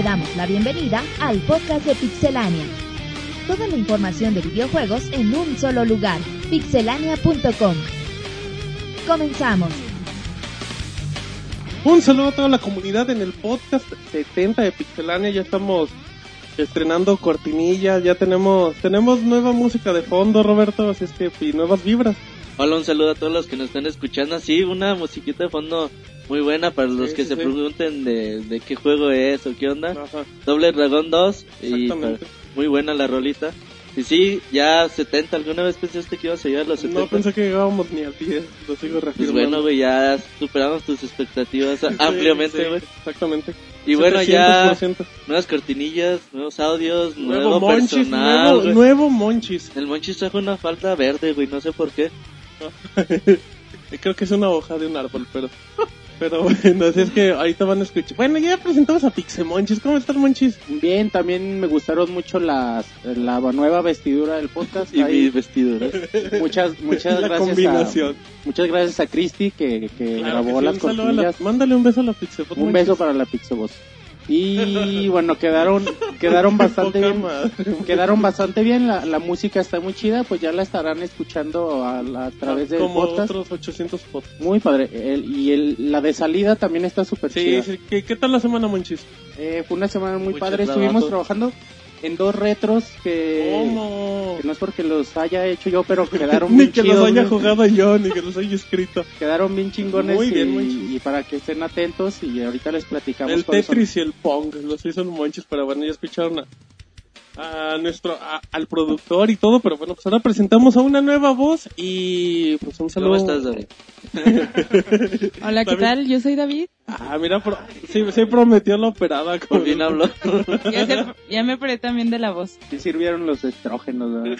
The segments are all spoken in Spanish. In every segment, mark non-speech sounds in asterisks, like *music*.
te damos la bienvenida al podcast de Pixelania. Toda la información de videojuegos en un solo lugar, pixelania.com. Comenzamos. Un saludo a toda la comunidad en el podcast 70 de Pixelania. Ya estamos estrenando cortinillas, ya tenemos tenemos nueva música de fondo, Roberto, así es que y nuevas vibras. Hola, un saludo a todos los que nos están escuchando. Sí, una musiquita de fondo muy buena para los Sí, que sí, se sí. pregunten de, de qué juego es o qué onda. Ajá, Doble Dragón 2 y muy buena la rolita. Y sí, ya 70, ¿alguna vez pensaste que ibas a llegar a los 70? No pensé que llegábamos ni al 10, lo sigo Pues reafirmando. bueno, güey, ya superamos tus expectativas ampliamente, sí, güey. exactamente. Y bueno, ya 700%. nuevas cortinillas, nuevos audios, nuevo, Nuevo Monchis, personal, nuevo, nuevo Monchis. El Monchis trajo una falda verde, güey, no sé por qué. *laughs* Creo que es una hoja de un árbol, pero... *laughs* Pero bueno, así es que ahorita van a escuchar. Bueno, ya presentamos a Pixemonchis. ¿Cómo estás, Monchis? Bien, también me gustaron mucho las, la nueva vestidura del podcast. Y Ahí, mi muchas *laughs* muchas La gracias combinación. a muchas gracias a Cristi que, que Claro que grabó sí, las a la-. Mándale un beso a la Pixemonchis. Un beso para la Pixeboss. Y bueno, quedaron quedaron bastante bien. Quedaron bastante bien, la, la música está muy chida, pues ya la estarán escuchando a, la- a través del Como podcast. otros 800 podcasts. Muy padre. El- y el, la de salida también está súper Sí, chida. sí. ¿Qué, qué tal la semana, Monchis? Eh, fue una semana muy padre. Estuvimos trabajando en dos retros que, ¿Cómo? que no es porque los haya hecho yo, pero *laughs* quedaron Ni bien que los chidos, haya jugado yo, ni que los haya escrito. Quedaron bien chingones Muy bien, y, muy y para que estén atentos y ahorita les platicamos El cuáles son. Tetris y el Pong, los hizo el Monchis, pero bueno, ya escucharon a, a nuestro, a- al productor y todo, pero bueno, pues ahora presentamos a una nueva voz y pues un saludo. ¿Cómo estás, David? *laughs* Hola, ¿qué David. tal? Yo soy David. Ah, mira, pro- sí, sí prometió la operada. Con... fin habló. *laughs* Ya, se- ya me operé también de la voz. Sí sirvieron los estrógenos.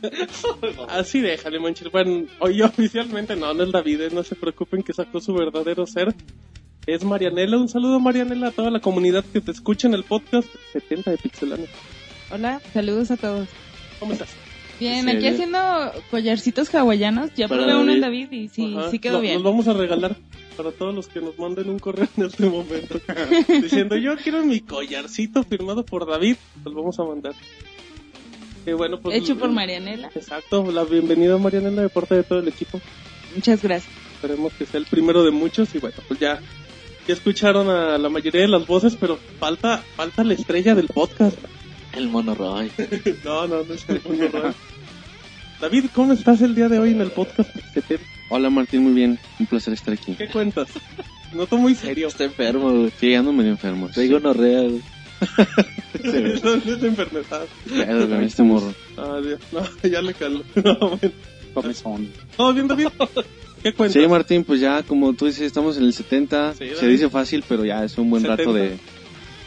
*laughs* Así déjale, Monchis. Bueno, hoy oficialmente no, no es David, eh, no se preocupen que sacó su verdadero ser. Es Marianela, un saludo Marianela a toda la comunidad que te escucha en el podcast 70 de Pixelania. Hola, saludos a todos. ¿Cómo estás? Bien, Sí, aquí haciendo collarcitos hawaianos. Ya probé uno en David. Y sí, Ajá. sí quedó Lo- bien. Los vamos a regalar para todos los que nos manden un correo en este momento. *laughs* diciendo, yo quiero mi collarcito firmado por David. Los vamos a mandar. Y bueno, pues, Hecho por Marianela. Exacto, la bienvenida a Marianela de parte de todo el equipo. Muchas gracias. Esperemos que sea el primero de muchos y bueno, pues ya, ya escucharon a la mayoría de las voces, pero falta, falta la estrella del podcast. El mono Roy. *laughs* No, no, no es el real. David, ¿cómo estás el día de hoy en el podcast? ¿Qué, Hola Martín, muy bien, un placer estar aquí. qué cuentas? Noto muy serio. Está enfermo, güey. Sí, ando medio enfermo. Traigo unorrea, güey. ¿Dónde *laughs* es enfermedad? Pedo con este morro. Ah, Dios, no, *laughs* ya le caló. No, bueno. Comezón. ¿Todo bien, David? ¿Qué cuentas? Sí, Martín, pues ya como tú dices, estamos en el 70. Sí, Se dice fácil, pero ya es un buen 70. rato de,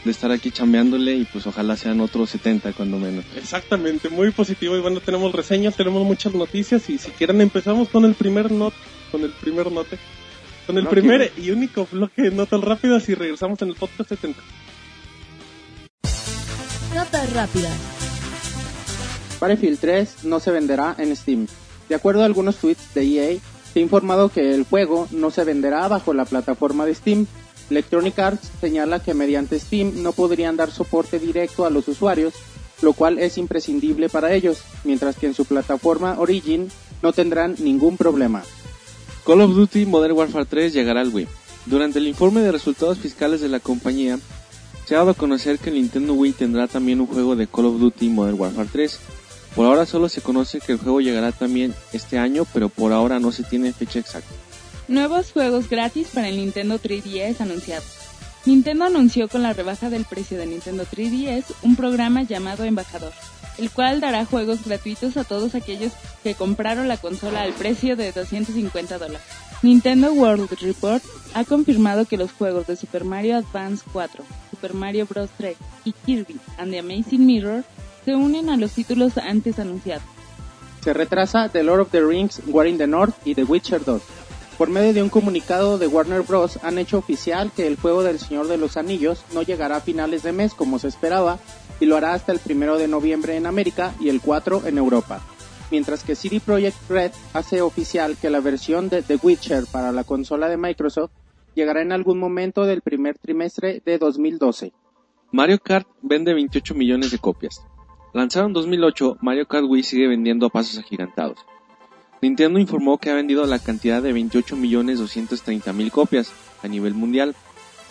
de estar aquí chambeándole y pues ojalá sean otros 70 cuando menos. Exactamente, muy positivo y bueno, tenemos reseñas, tenemos muchas noticias y si quieren empezamos con el primer not, con el primer note, con el No, primer y único bloque de notas rápidas y regresamos en el podcast 70. Notas rápidas. Battlefield 3 no se venderá en Steam. De acuerdo a algunos tweets de EA, se ha informado que el juego no se venderá bajo la plataforma de Steam. Electronic Arts señala que mediante Steam no podrían dar soporte directo a los usuarios, lo cual es imprescindible para ellos, mientras que en su plataforma Origin no tendrán ningún problema. Call of Duty Modern Warfare 3 llegará al Wii. Durante el informe de resultados fiscales de la compañía, se ha dado a conocer que el Nintendo Wii tendrá también un juego de Call of Duty Modern Warfare 3. Por ahora solo se conoce que el juego llegará también este año, pero por ahora no se tiene fecha exacta. Nuevos juegos gratis para el Nintendo 3DS anunciados. Nintendo anunció con la rebaja del precio de Nintendo 3DS un programa llamado Embajador, el cual dará juegos gratuitos a todos aquellos que compraron la consola al precio de 250 dólares. Nintendo World Report ha confirmado que los juegos de Super Mario Advance 4, Super Mario Bros. 3 y Kirby and the Amazing Mirror se unen a los títulos antes anunciados. Se retrasa The Lord of the Rings, War in the North y The Witcher 2. Por medio de un comunicado de Warner Bros. han hecho oficial que el juego del Señor de los Anillos no llegará a finales de mes como se esperaba y lo hará hasta el primero de noviembre en América y el 4 en Europa. Mientras que CD Projekt Red hace oficial que la versión de The Witcher para la consola de Microsoft llegará en algún momento del primer trimestre de 2012. Mario Kart vende 28 millones de copias. Lanzado en 2008, Mario Kart Wii sigue vendiendo a pasos agigantados. Nintendo informó que ha vendido la cantidad de 28 millones 230 mil copias a nivel mundial.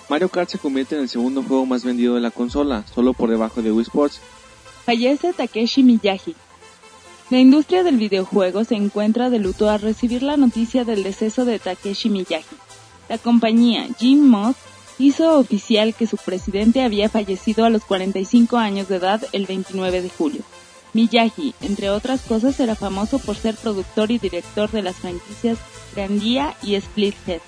Mario Kart se convierte en el segundo juego más vendido de la consola, solo por debajo de Wii Sports. Fallece Takeshi Miyagi. La industria del videojuego se encuentra de luto al recibir la noticia del deceso de Takeshi Miyagi. La compañía Jim Mod hizo oficial que su presidente había fallecido a los 45 años de edad el 29 de julio. Miyagi, entre otras cosas, era famoso por ser productor y director de las franquicias Grandia y Splithead.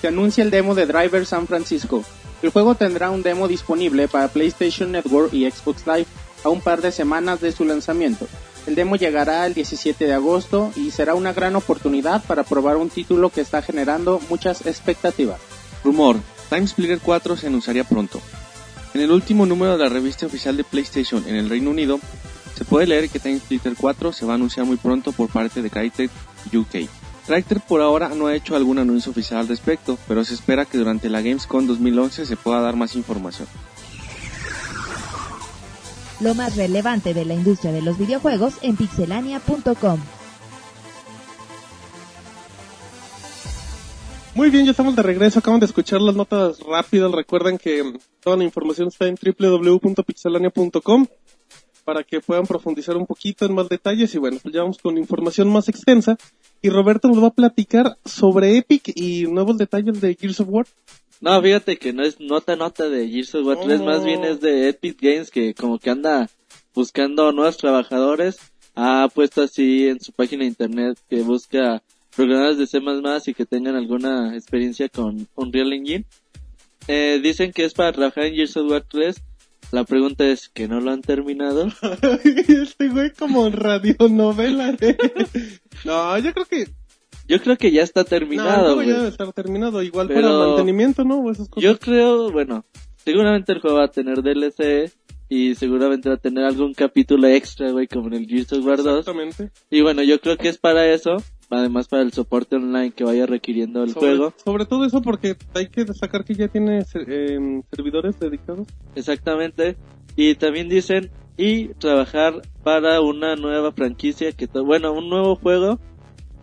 Se anuncia el demo de Driver San Francisco. El juego tendrá un demo disponible para PlayStation Network y Xbox Live a un par de semanas de su lanzamiento. El demo llegará el 17 de agosto y será una gran oportunidad para probar un título que está generando muchas expectativas. Rumor, Time Splitter 4 se anunciaría pronto. En el último número de la revista oficial de PlayStation en el Reino Unido, se puede leer que Time Splitter 4 se va a anunciar muy pronto por parte de Crytek UK. Crytek por ahora no ha hecho algún anuncio oficial al respecto, pero se espera que durante la Gamescom 2011 se pueda dar más información. Lo más relevante de la industria de los videojuegos en pixelania.com. Muy bien, ya estamos de regreso. Acaban de escuchar las notas rápidas. Recuerden que toda la información está en www.pixelania.com para que puedan profundizar un poquito en más detalles. Y bueno, pues ya vamos con información más extensa. Y Roberto nos va a platicar sobre Epic y nuevos detalles de Gears of War. No, fíjate que no es nota nota de Gears of War 3, Oh. más bien es de Epic Games que como que anda buscando nuevos trabajadores. Ha puesto así en su página de internet que busca programadores de C++ y que tengan alguna experiencia con Unreal Engine. Eh, dicen que es para trabajar en Gears of War 3. La pregunta es que no lo han terminado. *laughs* este güey como radionovela. ¿eh? no, yo creo que... Yo creo que ya está No, terminado. güey. ya debe estar terminado. Igual Pero- para mantenimiento, ¿no? O esas cosas. Yo creo, bueno, seguramente el juego va a tener DLC y seguramente va a tener algún capítulo extra, güey, como en el Gears of War 2. Exactamente. Y bueno, yo creo que es para eso, además para el soporte online que vaya requiriendo el Sobre, juego. sobre todo eso porque hay que destacar que ya tiene ser- em, servidores dedicados. Exactamente. Y también dicen, y trabajar para una nueva franquicia que, to- bueno, un nuevo juego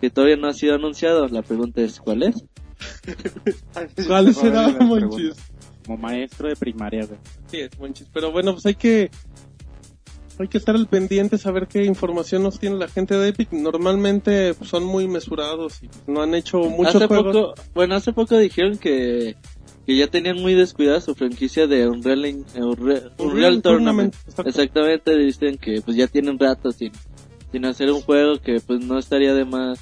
que todavía no ha sido anunciado. La pregunta es, ¿cuál es? *laughs* ¿Cuál será, Monchis? Como maestro de primaria, güey. Sí, es Monchis. Pero bueno, pues hay que... Hay que estar al pendiente, saber qué información nos tiene la gente de Epic. Normalmente pues, son muy mesurados y no han hecho muchos hace juegos. poco, bueno, hace poco dijeron que, que ya tenían muy descuidada su franquicia de Unreal, en- Unreal, Unreal Tournament. exacto. Exactamente, dicen que pues ya tienen rato sin, sin hacer un juego que pues no estaría de más.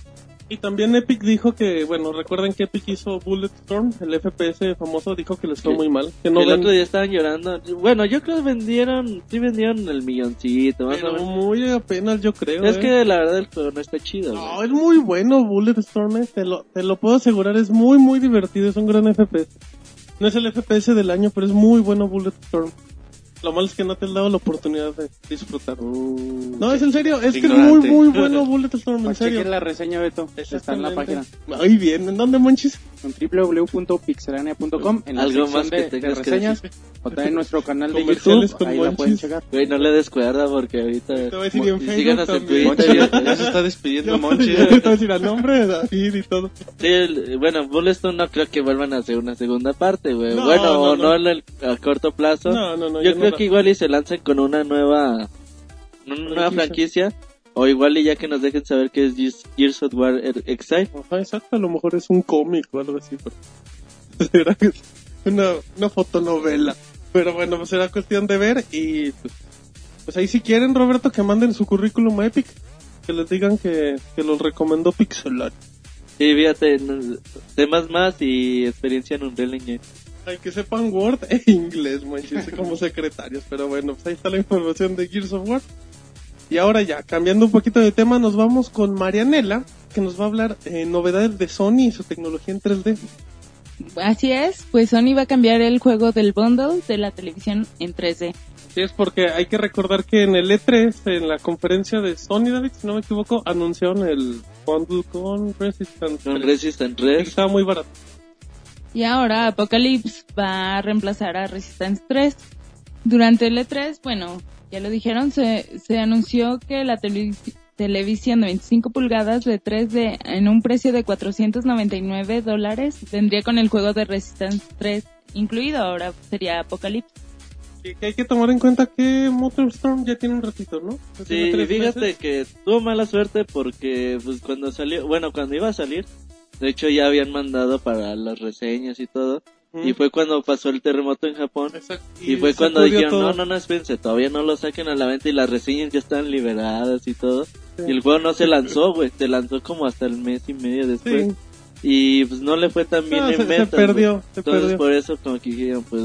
Y también Epic dijo que, bueno, recuerden que Epic hizo Bulletstorm, el FPS famoso, dijo que les fue muy mal. Que no el ven, otro día estaban llorando. Bueno, yo creo que vendieron, sí vendieron el milloncito, más o menos. muy apenas yo creo. Es eh. que la verdad el juego no está chido. No, es muy bueno Bulletstorm, eh, te lo, te lo puedo asegurar, es muy muy divertido, es un gran FPS. No es el FPS del año, pero es muy bueno Bulletstorm. Lo malo es que no te han dado la oportunidad de disfrutar. no, es en serio, es que es muy muy bueno Bulletstorm, en serio. La reseña, Beto. Está en la página. Ay, bien, ¿en dónde, Monchis? En www.pixelania.com en la Algo sección más que de, de tengas que reseñas o también en nuestro canal de YouTube. Ahí la pueden checar. Güey, no le descuerda porque ahorita... Te voy a decir en Y Facebook síganos en. Twitter. Ya se está despidiendo Monchi. *laughs* ya a decir a nombre de David y todo. Sí, el- bueno, Bulletstorm no creo que vuelvan a hacer una segunda parte, güey. No, bueno, no, o no. no en el, a corto plazo. No, no, no. yo creo que igual y se lancen con una nueva, una nueva franquicia. O igual y ya que nos dejen saber que es Gears, of War Er- Exile. Ajá, exacto, a lo mejor es un cómic o algo así, pero *laughs* será que es una, una fotonovela. Pero bueno, pues será cuestión de ver y pues, pues ahí si quieren, Roberto, que manden su currículum a Epic, que les digan que, que los recomendó Pixelar. Sí, fíjate, no- temas más y experiencia en Unreal Engine. Hay que sepan Word e *laughs* inglés, manches, como secretarios. Pero bueno, pues ahí está la información de Gears of War. Y ahora ya, cambiando un poquito de tema, nos vamos con Marianela, que nos va a hablar eh, novedades de Sony y su tecnología en 3D. Así es, pues Sony va a cambiar el juego del bundle de la televisión en 3D. Sí, es porque hay que recordar que en el E3, en la conferencia de Sony, David, si no me equivoco, anunciaron el bundle con Resistance. Con 3, Resistance que 3. Estaba muy barato. Y ahora Apocalypse va a reemplazar a Resistance 3. Durante el E3, bueno, ya lo dijeron, se, se anunció que la televi- televisión de 25 pulgadas de 3D en un precio de 499 dólares vendría con el juego de Resistance 3 incluido. Ahora sería Apocalypse. Que, que hay que tomar en cuenta que Motorstorm ya tiene un ratito, ¿no? Sí, tres fíjate meses. que tuvo mala suerte porque pues cuando salió, bueno, cuando iba a salir, de hecho ya habían mandado para las reseñas y todo. Y fue cuando pasó el terremoto en Japón, Exacto. y, fue se cuando dijeron, todo. no, no, no, espérense, todavía no lo saquen a la venta y las reseñas ya están liberadas y todo, Sí. y el juego no se lanzó, güey, se lanzó como hasta el mes y medio después, Sí. y pues no le fue tan bien No, en se, se ventas, perdió, se Entonces perdió. por eso como que dijeron, pues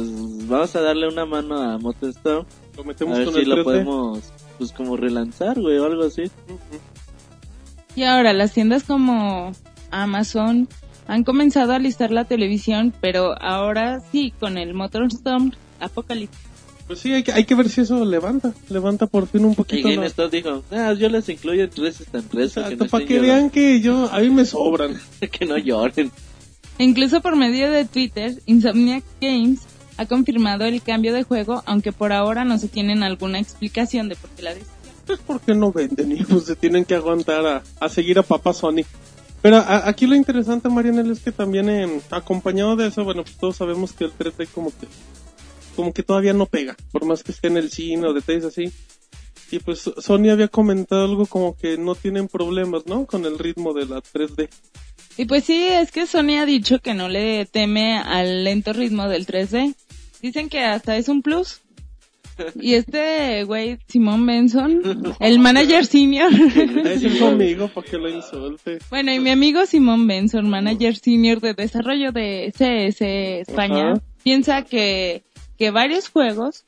vamos a darle una mano a Motorstorm, Lo a metemos ver con si el lo 3D. podemos, pues como relanzar, güey, o algo así. Ujú. Y ahora las tiendas como Amazon han comenzado a listar la televisión, pero ahora sí, con el Motorstorm Apocalypse. Pues sí, hay que, hay que ver si eso levanta. Levanta por fin un Y poquito. la- GameStop dijo, ah, yo les incluyo tres están tres para que Exacto, no para que vean que yo, a mí me sobran. *laughs* que no lloren. Incluso por medio de Twitter, Insomniac Games ha confirmado el cambio de juego, aunque por ahora no se tienen alguna explicación de por qué la decisión. Pues porque no venden y pues se tienen que aguantar a, a seguir a papá Sony. Pero a- aquí lo interesante, Marianel, es que también en, acompañado de eso, bueno, pues todos sabemos que el 3D como que, como que todavía no pega, por más que esté en el cine o detalles así. Y pues Sony había comentado algo como que no tienen problemas, ¿no? Con el ritmo de la 3D. Y pues sí, es que Sony ha dicho que no le teme al lento ritmo del 3D. Dicen que hasta es un plus. Y este güey, Simón Benson, el manager senior. Es su amigo para que lo insulte. bueno, y mi amigo Simón Benson, manager senior de desarrollo de CS España, Ajá. piensa que, que varios juegos,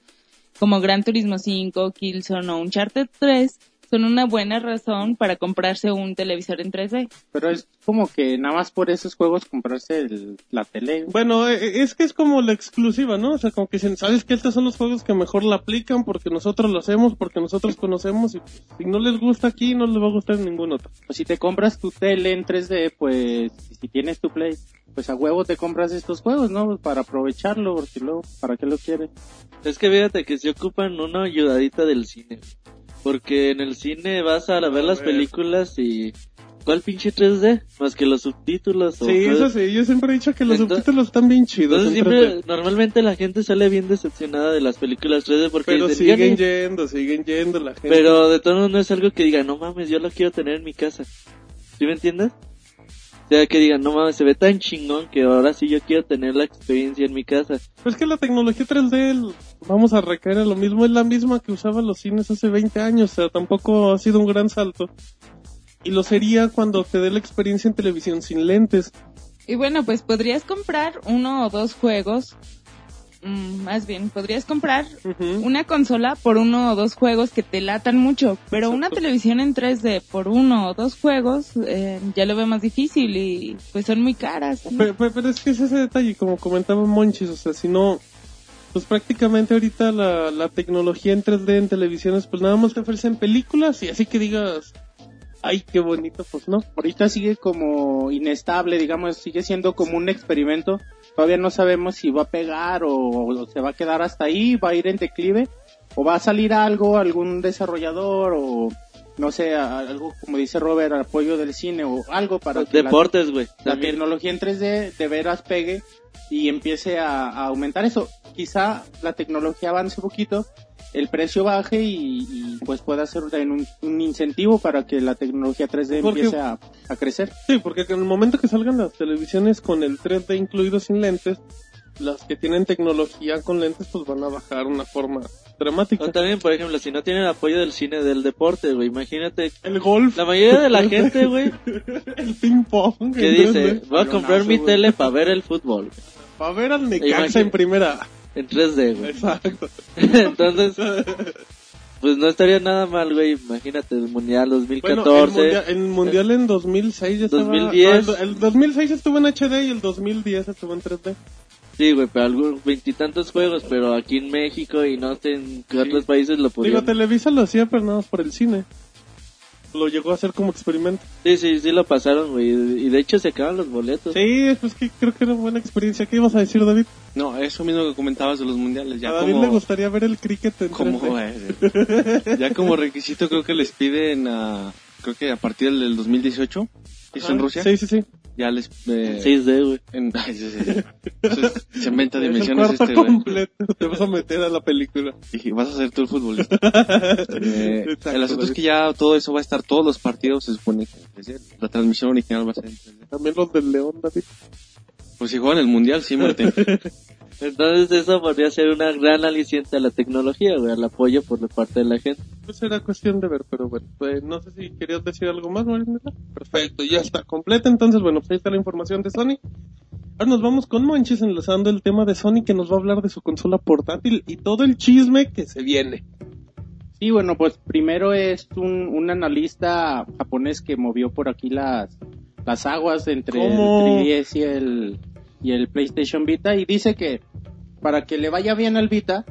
como Gran Turismo 5, Killzone o Uncharted 3, son una buena razón para comprarse un televisor en 3D. Pero es como que nada más por esos juegos comprarse el- la tele. Bueno, eh, es que es como la exclusiva, ¿no? O sea, como que dicen, ¿sabes que Estos son los juegos que mejor la aplican porque nosotros lo hacemos, porque nosotros conocemos y pues, si no les gusta aquí, no les va a gustar en ningún otro. Pues si te compras tu tele en 3D, pues si tienes tu Play, pues a huevo te compras estos juegos, ¿no? Para aprovecharlo, porque luego, ¿para qué lo quieres? Es que fíjate que se ocupan una ayudadita del cine. Porque en el cine vas a ver las ver. películas y... ¿Cuál pinche 3D? Más que los subtítulos. o Sí, cosas- eso sí, yo siempre he dicho que los Entonces- subtítulos están bien chidos. Entonces en siempre, 3D. normalmente la gente sale bien decepcionada de las películas 3D porque Pero dicen, "Ya siguen ni-". yendo, siguen yendo la gente. Pero de todos modos no es algo que diga, no mames, yo lo quiero tener en mi casa. ¿Sí me entiendes? O sea, que digan, no mames, se ve tan chingón que ahora sí yo quiero tener la experiencia en mi casa. Pero es que la tecnología 3D, el- vamos a recaer a lo mismo, es la misma que usaban los cines hace 20 años, o sea, tampoco ha sido un gran salto. Y lo sería cuando te dé la experiencia en televisión sin lentes. Y bueno, pues podrías comprar uno o dos juegos. Mm, más bien, podrías comprar una consola por uno o dos juegos que te latan mucho, pero una televisión en 3D por uno o dos juegos eh, ya lo veo más difícil y pues son muy caras. pero- pero es que es ese detalle, como comentaba Monchis, o sea, si no, pues prácticamente ahorita la, la tecnología en 3D en televisiones, pues nada más te ofrecen películas y así que digas, ay, qué bonito, pues no. Ahorita sigue como inestable, digamos, sigue siendo como un experimento. Todavía no sabemos si va a pegar o, o se va a quedar hasta ahí, va a ir en declive, o va a salir algo, algún desarrollador, o no sé, algo como dice Robert, apoyo del cine, o algo para que la- Deportes, güey. la tecnología en 3D de veras pegue y empiece a, a aumentar eso. Quizá la tecnología avance un poquito, el precio baje y, y, pues pueda ser un, un incentivo para que la tecnología 3D Porque- empiece a, a crecer. Sí, porque en el momento que salgan las televisiones con el 3D incluido sin lentes, las que tienen tecnología con lentes, pues van a bajar de una forma dramática. O también, por ejemplo, si no tienen apoyo del cine del deporte, güey, imagínate. El golf. La mayoría de la gente, güey, *laughs* el ping pong. que dice, voy a comprar mi tele para ver el fútbol. Para ver al Necaxa en primera. En 3D, güey. Exacto. *laughs* Entonces, pues no estaría nada mal, güey. Imagínate el Mundial Bueno, 2014. el mundial, el mundial en 2006 ya estaba... 2010. no, el, el 2006 estuvo en HD y el 2010 estuvo en 3D. Sí, güey, pero algunos veintitantos juegos, pero aquí en México y no sé en qué otros países lo Digo, podían. Televisa lo hacía, pero nada más por el cine. Lo llegó a hacer como experimento. Sí, sí, sí lo pasaron, güey. Y de hecho se acaban los boletos. Sí, pues que creo que era buena experiencia. ¿Qué ibas a decir, David? No, eso mismo que comentabas de los mundiales. Ya a David como, le gustaría ver el cricket en como, 3D. *laughs* ya como requisito creo que les piden a, creo que a partir del 2018, ¿hizo en Ajá. Rusia? Sí, sí, sí. Ya les, eh, 6D, güey. en- *laughs* ay, sí, sí, *laughs* se inventa Es el dimensiones este, güey. completo. Te vas a meter a la película. Y vas a ser tú el futbolista. *laughs* Eh, Exacto, el asunto es que ya todo eso va a estar, todos los partidos se supone que es decir, la transmisión original va a ser en 3D. También los del León, David. Pues si juegan el mundial, sí, Martín. Entonces eso podría ser una gran aliciente a la tecnología, güey, al apoyo por la parte de la gente. Pues era cuestión de ver, pero bueno. Pues no sé si querías decir algo más, Marinela. Perfecto, ya está completa. Entonces, bueno, pues ahí está la información de Sony. Ahora nos vamos con Monchis enlazando el tema de Sony que nos va a hablar de su consola portátil y todo el chisme que se viene. Sí, bueno, pues primero es un, un analista japonés que movió por aquí las, las aguas entre ¿Cómo? el 3DS y el, y el PlayStation Vita y dice que para que le vaya bien al Vita,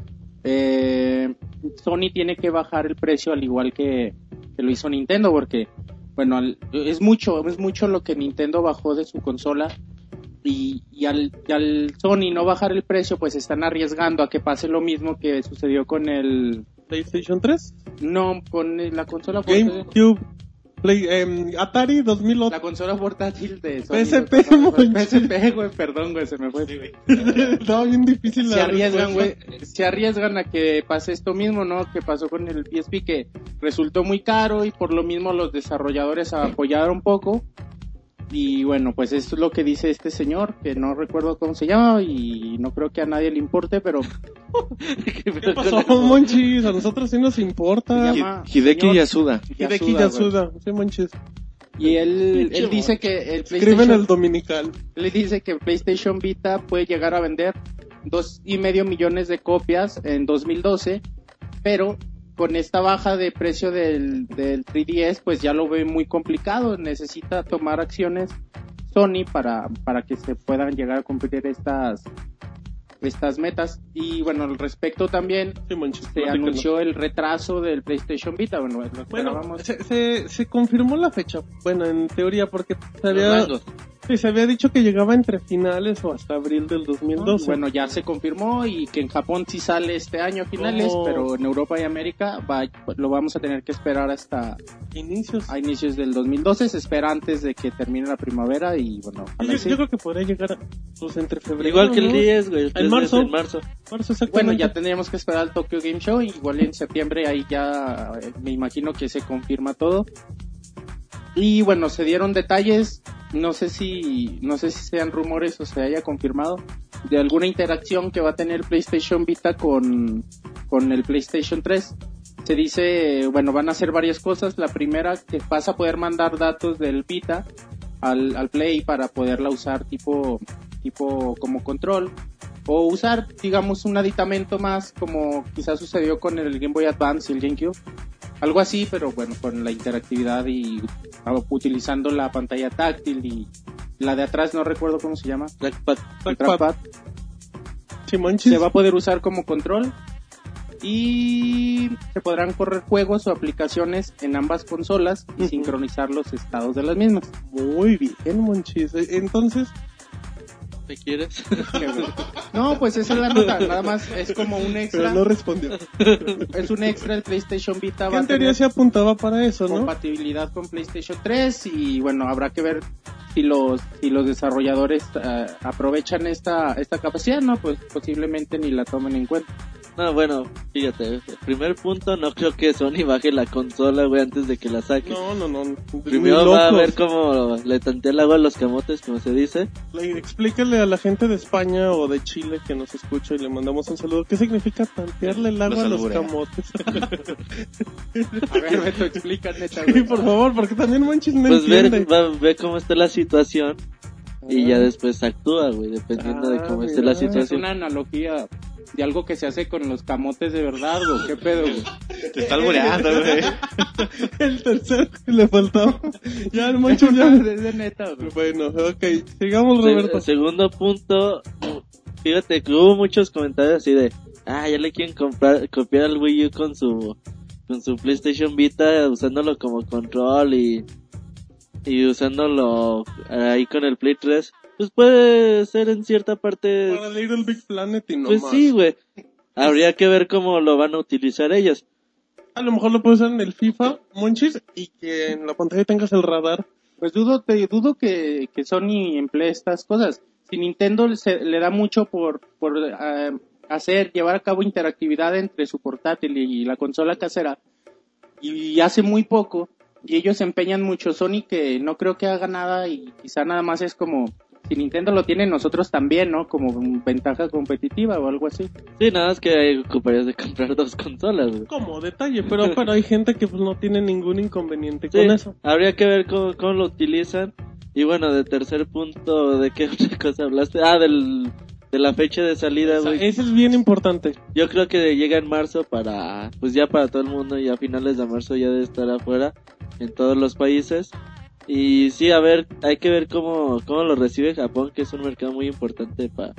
eh, Sony tiene que bajar el precio al igual que, que lo hizo Nintendo porque, bueno, al- es mucho, es mucho lo que Nintendo bajó de su consola y, y al, y al Sony no bajar el precio, pues están arriesgando a que pase lo mismo que sucedió con el PlayStation 3, no, con la consola. GameCube, Play, em, Atari 2008. La consola portátil de Sony. PSP, güey. PSP, güey, perdón, güey, se me fue. Estaba bien difícil la Se arriesgan, güey, se arriesgan a que pase esto mismo, ¿no? Que pasó con el PSP, que resultó muy caro y por lo mismo los desarrolladores apoyaron poco. Y bueno, pues esto es lo que dice este señor, que no recuerdo cómo se llama y no creo que a nadie le importe, pero *laughs* ¿Qué pasó, Monchis? A nosotros sí nos importa. Se llama- Hideki señor Yasuda. Hideki Yasuda. Sí, Monchis. Y él, él dice que el Escribe en PlayStation el dominical. le dice que PlayStation Vita puede llegar a vender dos y medio millones de copias en 2012, pero con esta baja de precio del, del 3DS, pues ya lo ve muy complicado. Necesita tomar acciones Sony para, para que se puedan llegar a cumplir estas, estas metas. Y bueno, al respecto también Sí, se anunció el retraso del PlayStation Vita. Bueno, lo Bueno, se, se, se confirmó la fecha. Bueno, en teoría, porque se había. Sí, se había dicho que llegaba entre finales o hasta abril del 2012. Bueno, ya se confirmó y que en Japón sí sale este año a finales, Oh. pero en Europa y América va- lo vamos a tener que esperar hasta inicios. a inicios del 2012. Se espera antes de que termine la primavera y bueno, yo, sí. yo creo que podría llegar pues, entre febrero. Igual que el ¿no? 10, güey. el En 3DS marzo. En marzo. Marzo, Bueno, ya tendríamos que esperar al Tokyo Game Show y igual en septiembre ahí ya eh, me imagino que se confirma todo. Y bueno, se dieron detalles, no sé si no sé si sean rumores o se haya confirmado de alguna interacción que va a tener PlayStation Vita con con el PlayStation 3. Se dice, bueno, van a hacer varias cosas. La primera que vas a poder mandar datos del Vita al, al Play para poderla usar tipo tipo como control o usar, digamos, un aditamento más como quizás sucedió con el Game Boy Advance y el GameCube. Algo así, pero bueno, con la interactividad y ah, utilizando la pantalla táctil y la de atrás, no recuerdo cómo se llama, Trackpad. el Trackpad. trackpad, Sí, Monchis. se va a poder usar como control y se podrán correr juegos o aplicaciones en ambas consolas y sincronizar los estados de las mismas. Muy bien, Monchis. Entonces, ¿Me quieres? *laughs* No, pues esa es la nota, nada más es como un pero extra, no respondió. es un extra el PlayStation Vita va en a tener teoría se apuntaba para eso, ¿no? compatibilidad con PlayStation 3 y bueno, habrá que ver si los si los desarrolladores eh, aprovechan esta esta capacidad, no, pues posiblemente ni la tomen en cuenta. No, bueno, fíjate. el Primer punto, no creo que Sony baje la consola, güey, antes de que la saque. No, no, no. Primero va a ver cómo le tantea el agua a los camotes, como se dice. Le- Explícale a la gente de España o de Chile que nos escucha y le mandamos un saludo. ¿Qué significa tantearle el agua Los a los camotes? *laughs* *laughs* A ver, Beto, explica neta. Sí, por favor, porque también Monchis no Pues ver, entiende. va, ve cómo está la situación y Ah. ya después actúa, güey, dependiendo de Ah, cómo esté mira. la Es situación. una analogía de algo que se hace con los camotes de verdad, güey. ¿Qué pedo, güey? Te está albureando, güey. *laughs* El tercero que le faltaba. Ya, el Monchis ya. Es *laughs* de neta, güey. Bueno, ok. Sigamos, Se- Roberto. segundo punto, fíjate que hubo muchos comentarios así de, ah, ya le quieren comprar, copiar al Wii U con su, con su PlayStation Vita usándolo como control y, y usándolo ahí con el Play 3, pues puede ser en cierta parte... Para Little Big Planet y no Pues más. sí, güey. Habría que ver cómo lo van a utilizar ellos. A lo mejor lo puedes usar en el FIFA, Monchis, y que en la pantalla tengas el radar. Pues dudo, te, dudo que, que Sony emplee estas cosas. Si Nintendo se- le da mucho por, por eh, hacer, llevar a cabo interactividad entre su portátil y la consola casera, y, hace muy poco, y ellos empeñan mucho, Sony que no creo que haga nada y quizá nada más es como, si Nintendo lo tiene, nosotros también, ¿no? Como ventaja competitiva o algo así. Sí, nada más que ahí ocuparías de comprar *laughs* dos consolas, güey. Como detalle, pero, pero hay gente que pues, no tiene ningún inconveniente Sí, con eso. habría que ver cómo, cómo lo utilizan. Y bueno, de tercer punto, ¿de qué *laughs* otra cosa hablaste? Ah, del, de la fecha de salida, O sea, güey. eso es bien importante. Yo creo que llega en marzo para, pues ya para todo el mundo y a finales de marzo ya debe estar afuera en todos los países. Y sí, a ver, hay que ver cómo, cómo lo recibe Japón, que es un mercado muy importante para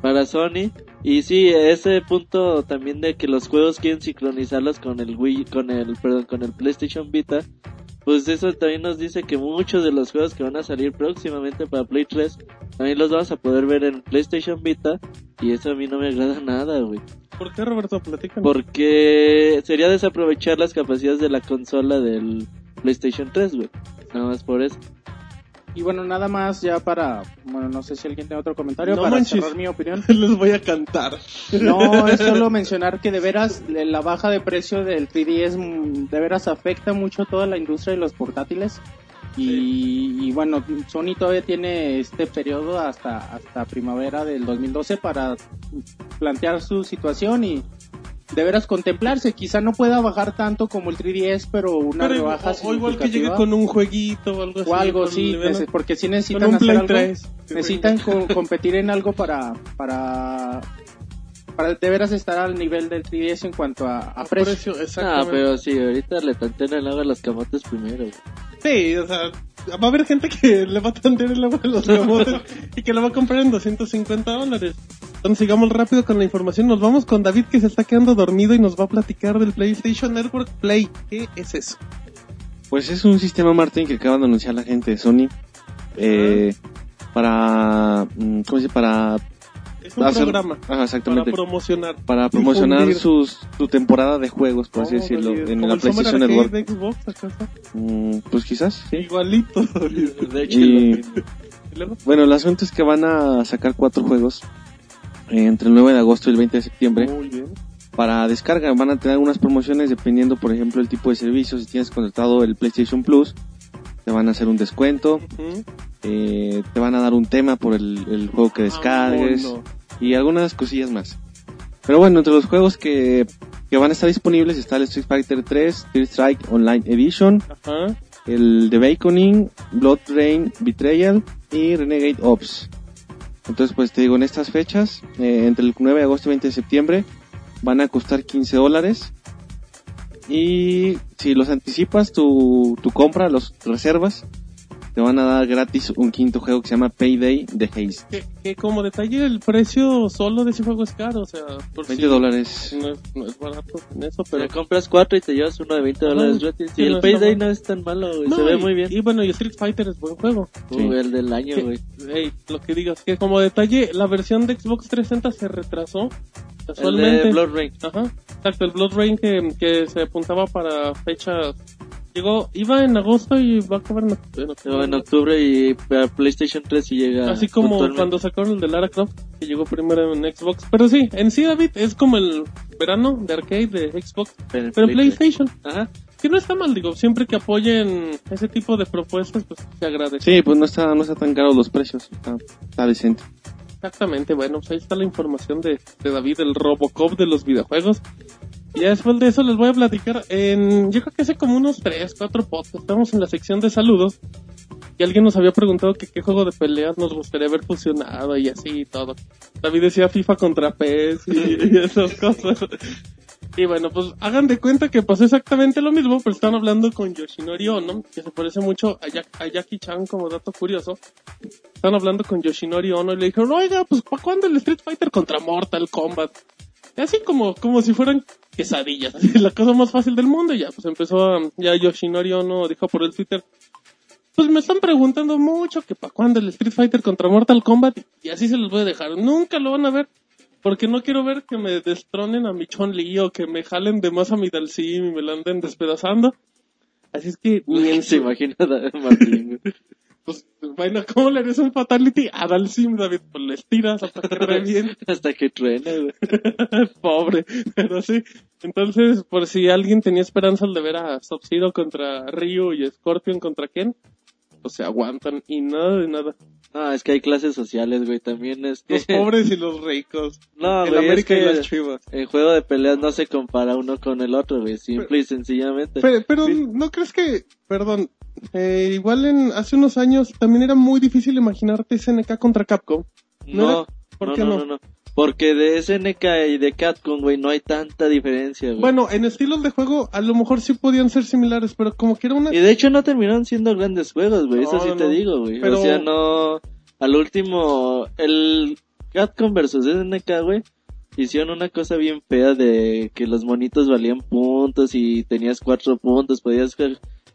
para Sony. Y sí, ese punto también de que los juegos quieren sincronizarlos con el Wii, con el, perdón, con el PlayStation Vita. Pues eso también nos dice que muchos de los juegos que van a salir próximamente para Play 3 también los vamos a poder ver en PlayStation Vita. Y eso a mí no me agrada nada, güey. ¿Por qué, Roberto? Platícanos. Porque sería desaprovechar las capacidades de la consola del PlayStation 3, güey. Nada más por eso. Y bueno, nada más ya para, bueno, no sé si alguien tiene otro comentario No para manches. cerrar mi opinión. *laughs* Les voy a cantar. No, es *laughs* solo mencionar que de veras la baja de precio del 3DS mm, de veras afecta mucho toda la industria de los portátiles. Y, y bueno, Sony todavía tiene este periodo hasta, hasta primavera del 2012 para plantear su situación y de veras contemplarse. Quizá no pueda bajar tanto como el 3DS, pero una Pero, rebaja o, o igual que llegue con un jueguito o algo así. o algo, sí, porque sí Con necesitan hacer algo. 3. Necesitan co- competir en algo para, para, para de veras estar al nivel del 3DS en cuanto a, a A precio. precio, Ah, pero sí, ahorita le tantean el agua a los camotes primero. Sí, o sea, va a haber gente que le va a tantear el agua a los camotes *laughs* y que lo va a comprar en 250 dólares. Entonces sigamos rápido con la información. Nos vamos con David que se está quedando dormido y nos va a platicar del PlayStation Network Play. ¿Qué es eso? Pues es un sistema, Martín, que acaban de anunciar la gente de Sony. Eh, para, mm, ¿cómo se dice? Para Es un hacer- programa Ajá, para exactamente. promocionar. Para promocionar sus, su temporada de juegos, por así Oh, decirlo, David, en la PlayStation Network. de Xbox, ¿acaso? Mm, pues quizás, sí. Igualito. *laughs* De hecho, Y, Y luego, bueno, el asunto es que van a sacar cuatro juegos entre el 9 de agosto y el 20 de septiembre. Muy bien. para descarga van a tener algunas promociones dependiendo por ejemplo el tipo de servicio si tienes contratado el PlayStation Plus te van a hacer un descuento Ujú. eh, te van a dar un tema por el, el juego que descargues Ah, y algunas cosillas más pero bueno entre los juegos que, que van a estar disponibles está el Street Fighter 3 Street Strike Online Edition Ajá. el The Baconing Blood Rain Betrayal y Renegade Ops entonces pues te digo en estas fechas eh, entre el 9 de agosto y 20 de septiembre van a costar 15 dólares. Y si los anticipas tu, tu compra, los reservas, te van a dar gratis un quinto juego que se llama Payday de Haze. Que, que como detalle el precio solo de ese juego es caro, o sea, por 20 si- dólares. No es, no es barato en eso, pero... Te compras cuatro y te llevas uno de 20 dólares Ajá. gratis. Sí, Y no el Payday no es tan malo, güey. No, Se ve y- muy bien. Y bueno, y Street Fighter es buen juego. Uh, el del año, güey. ey, lo que digas, que como detalle, la versión de Xbox 360 se retrasó El casualmente. de Blood Rain. Ajá, exacto, el Blood Rain que, que se apuntaba para fechas... Llegó, iba en agosto y va a acabar en, oct- en octubre. Llegó en octubre y para PlayStation 3 sí llega. Así como cuando sacaron el de Lara Croft, que llegó primero en Xbox. Pero sí, en sí, David, es como el verano de arcade de Xbox, Pero en pero en Play PlayStation. Ajá. Que no está mal, digo, siempre que apoyen ese tipo de propuestas, pues se agradece. Sí, pues no está, no está tan caro los precios. Está, está decente. Exactamente, bueno, pues ahí está la información de, de David, el Robocop de los videojuegos. Y después de eso les voy a platicar en, yo creo que hace como unos 3, 4 podcasts, estamos en la sección de saludos. Y alguien nos había preguntado que qué juego de peleas nos gustaría ver fusionado y así y todo. David decía FIFA contra PES y, y esas cosas. Y bueno, pues hagan de cuenta que pasó exactamente lo mismo, pero están hablando con Yoshinori Ono, que se parece mucho a Jackie Chan como dato curioso. Están hablando con Yoshinori Ono y le dijeron, oiga, pues ¿para cuándo el Street Fighter contra Mortal Kombat? Y así como, como si fueran quesadillas, así, *laughs* la cosa más fácil del mundo. Y ya, pues empezó a, ya Yoshinori Ono dijo por el Twitter, pues me están preguntando mucho que para cuándo el Street Fighter contra Mortal Kombat y así se los voy a dejar. Nunca lo van a ver porque no quiero ver que me destronen a mi Chon Li o que me jalen de más a mi Dalsim y me la anden despedazando. Así es que ni Se imagina a Martín. *laughs* pues, bueno, ¿cómo le harías un fatality a Dalsim, David? Pues le estiras hasta que *laughs* reviente. Hasta que truene, güey. *laughs* Pobre, pero sí. Entonces, por si alguien tenía esperanzas de ver a Sub-Zero contra Ryu y Scorpion contra Ken, pues se aguantan y nada de nada. No, es que hay clases sociales, güey. También es que... Los pobres y *laughs* los ricos. No, el güey, es América y que las chivas. en juego de peleas no se compara uno con el otro, güey. Simple y sencillamente. Pero, pero ¿no crees que, perdón, eh, igual en hace unos años también era muy difícil imaginarte SNK contra Capcom? ¿No No, era? ¿Por no, qué no, no? no, no. Porque de SNK y de Capcom, güey, no hay tanta diferencia, güey. Bueno, en estilos de juego a lo mejor sí podían ser similares, pero como que era una... Y de hecho no terminaron siendo grandes juegos, güey. Eso sí te digo, güey. Pero- O sea, no... Al último, el Capcom versus SNK, güey, hicieron una cosa bien fea de que los monitos valían puntos y tenías cuatro puntos, podías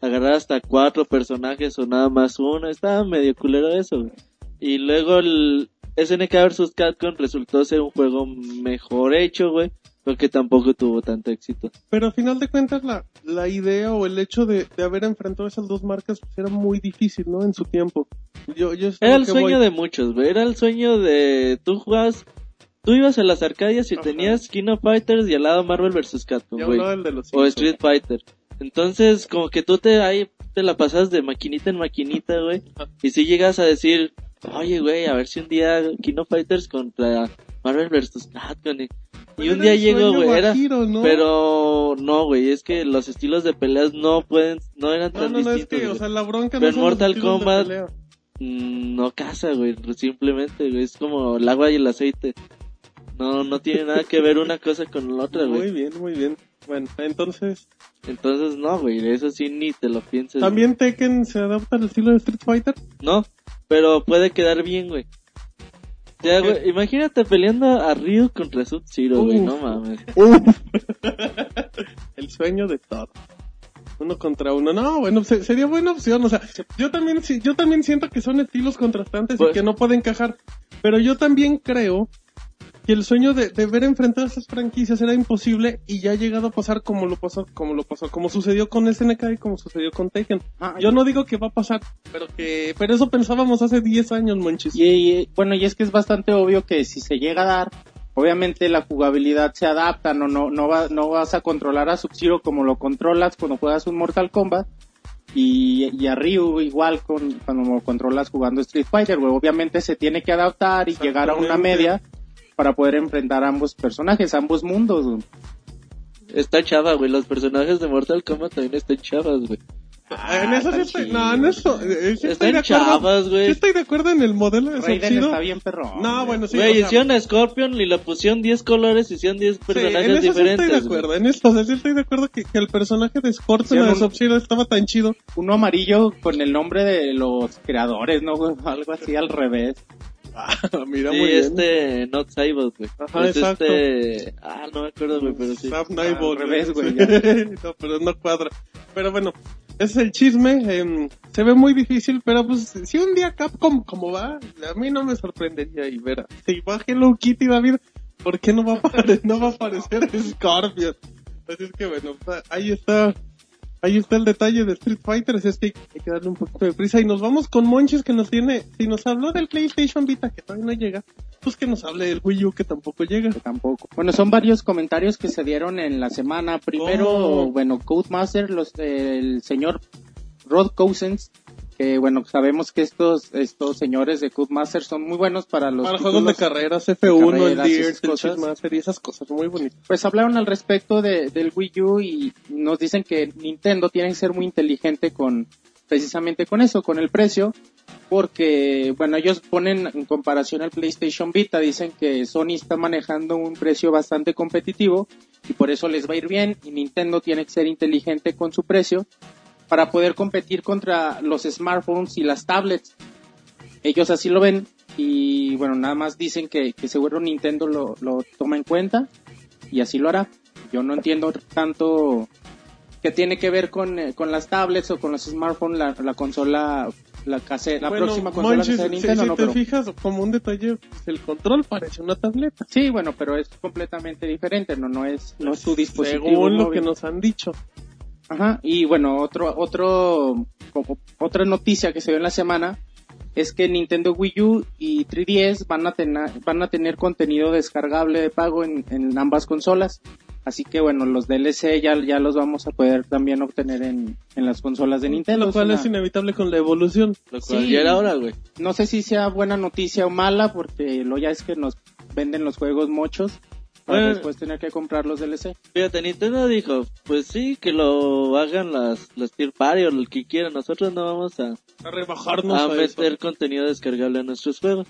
agarrar hasta cuatro personajes o nada más uno. Estaba medio culero eso, güey. Y luego el SNK versus Capcom resultó ser un juego mejor hecho, güey, pero que tampoco tuvo tanto éxito. Pero a final de cuentas la, la idea o el hecho de, de haber enfrentado esas dos marcas pues, era muy difícil, ¿no? En su tiempo. Yo, yo Era el sueño voy. de muchos, güey. Era el sueño de... Tú jugabas... Tú ibas a las arcadias y Ajá. tenías King of Fighters y al lado Marvel vs. Capcom, güey. O. Street Fighter. Entonces, como que tú te ahí te la pasas de maquinita en maquinita, güey. Y si llegas a decir, oye, güey, a ver si un día King of Fighters contra Marvel vs. Capcom. Y, Pero un día llegó, güey, era... ¿no? Pero no, güey, es que los estilos de peleas no pueden, no eran No, tan no, no, es distintos. que, o sea, la bronca Pero no en Mortal Kombat-. Mm, no casa, güey, simplemente, güey, es como el agua y el aceite. No, no tiene nada que ver una cosa con la otra, Muy güey. bien, muy bien. Bueno, entonces, Entonces, no, güey, eso sí ni te lo pienses. ¿también Tekken se adapta al estilo de Street Fighter? güey. No, pero puede quedar bien, güey. O sea, ¿Por qué? güey, imagínate peleando a Ryu contra Sub-Zero, güey, Uf. no mames. *laughs* el sueño de todo. Uno contra uno. No, bueno, se- sería buena opción. O sea, yo también, sí- yo también siento que son estilos contrastantes y Pues- que no pueden encajar. Pero yo también creo que el sueño de, de ver enfrentadas esas franquicias era imposible y ya ha llegado a pasar como lo pasó, como lo pasó, como sucedió con SNK y como sucedió con Tekken. Ah, Yo no digo que va a pasar, pero que, pero eso pensábamos hace 10 años, monchis. Y, y, bueno, y es que es bastante obvio que si se llega a dar, obviamente la jugabilidad se adapta, no, no, no, va, no vas a controlar a Sub-Zero como lo controlas cuando juegas un Mortal Kombat. Y, y a Ryu igual con, cuando lo controlas jugando Street Fighter, güey. Obviamente se tiene que adaptar y llegar a una media para poder enfrentar a ambos personajes, a ambos mundos. güey. Está chava, güey, los personajes de Mortal Kombat también están chavas, güey. Ah, en eso sí tan estoy, chido, no, en eso, eh, sí estoy Están de acuerdo. chavas, güey. Sí estoy de acuerdo en el modelo de Raiden Sub-Zero. está bien perrón. No, güey. bueno, sí. Güey, o sea, hicieron a Scorpion y le pusieron 10 colores y hicieron 10 Sí, personajes en eso sí diferentes. estoy de acuerdo, en eso, o sea, sí estoy de acuerdo que, que el personaje de Scorpion Sí, de Sub-Zero estaba tan chido. Uno amarillo con el nombre de los creadores, ¿no? güey? *laughs* Algo así al revés. Ah, *laughs* mira, Sí, muy bien. este, Not Cyborg, güey. Ajá, es exacto. este, ah, no me acuerdo, güey, pero sí. Snap Al revés, güey, *laughs* no, pero no cuadra. Pero bueno, ese es el chisme. em, se ve muy difícil, pero pues si un día Capcom como va, a mí no me sorprendería y ver. Si va Hello Kitty, David, ¿por qué no va a *laughs* no va a aparecer Scorpion? Así es que bueno, ahí está. Ahí está el detalle de Street Fighter, es que hay que darle un poquito de prisa. Y nos vamos con Monchis que nos tiene, si nos habló del PlayStation Vita que todavía no llega, pues que nos hable del Wii U que tampoco llega. Que tampoco. Bueno, son varios comentarios que se dieron en la semana. Primero, Oh. bueno, Codemaster, los, el señor Rod Cousins, que bueno, sabemos que estos, estos señores de Codemaster son muy buenos para los Para juegos de carreras, F1, el carreras Dirt, el. Chessmaster y esas cosas muy bonitas. Pues hablaron al respecto de, del Wii U y nos dicen que Nintendo tiene que ser muy inteligente con, precisamente con eso, con el precio, porque, bueno, ellos ponen en comparación al PlayStation Vita, dicen que Sony está manejando un precio bastante competitivo y por eso les va a ir bien y Nintendo tiene que ser inteligente con su precio para poder competir contra los smartphones y las tablets. Ellos así lo ven y bueno, nada más dicen que, que seguro Nintendo lo, lo toma en cuenta y así lo hará. yo no entiendo tanto que tiene que ver con, eh, con las tablets o con los smartphones, la, la consola, la, case- la Bueno, próxima consola Monchis, de si- Nintendo, si, ¿no? te Pero- fijas, como un detalle, pues, el control parece una tableta. sí, bueno, pero es completamente diferente, no, no es, no es tu dispositivo Según lo móvil. que nos han dicho. Ajá, y bueno, otro, otro, como otra noticia que se dio en la semana es que Nintendo Wii U y 3DS van a tener, van a tener contenido descargable de pago en, en ambas consolas. Así que bueno, los DLC ya, ya los vamos a poder también obtener en, en las consolas de Nintendo. Lo cual Es inevitable con la evolución. Lo cual Sí. ya era hora, güey. no sé si sea buena noticia o mala, porque lo ya es que nos venden los juegos mochos para Bueno. después tener que comprar los DLC. Fíjate, Nintendo dijo, pues sí, que lo hagan las, las tier party o lo que quieran. Nosotros no vamos a, A rebajarnos a a, eso. meter contenido descargable a nuestros juegos.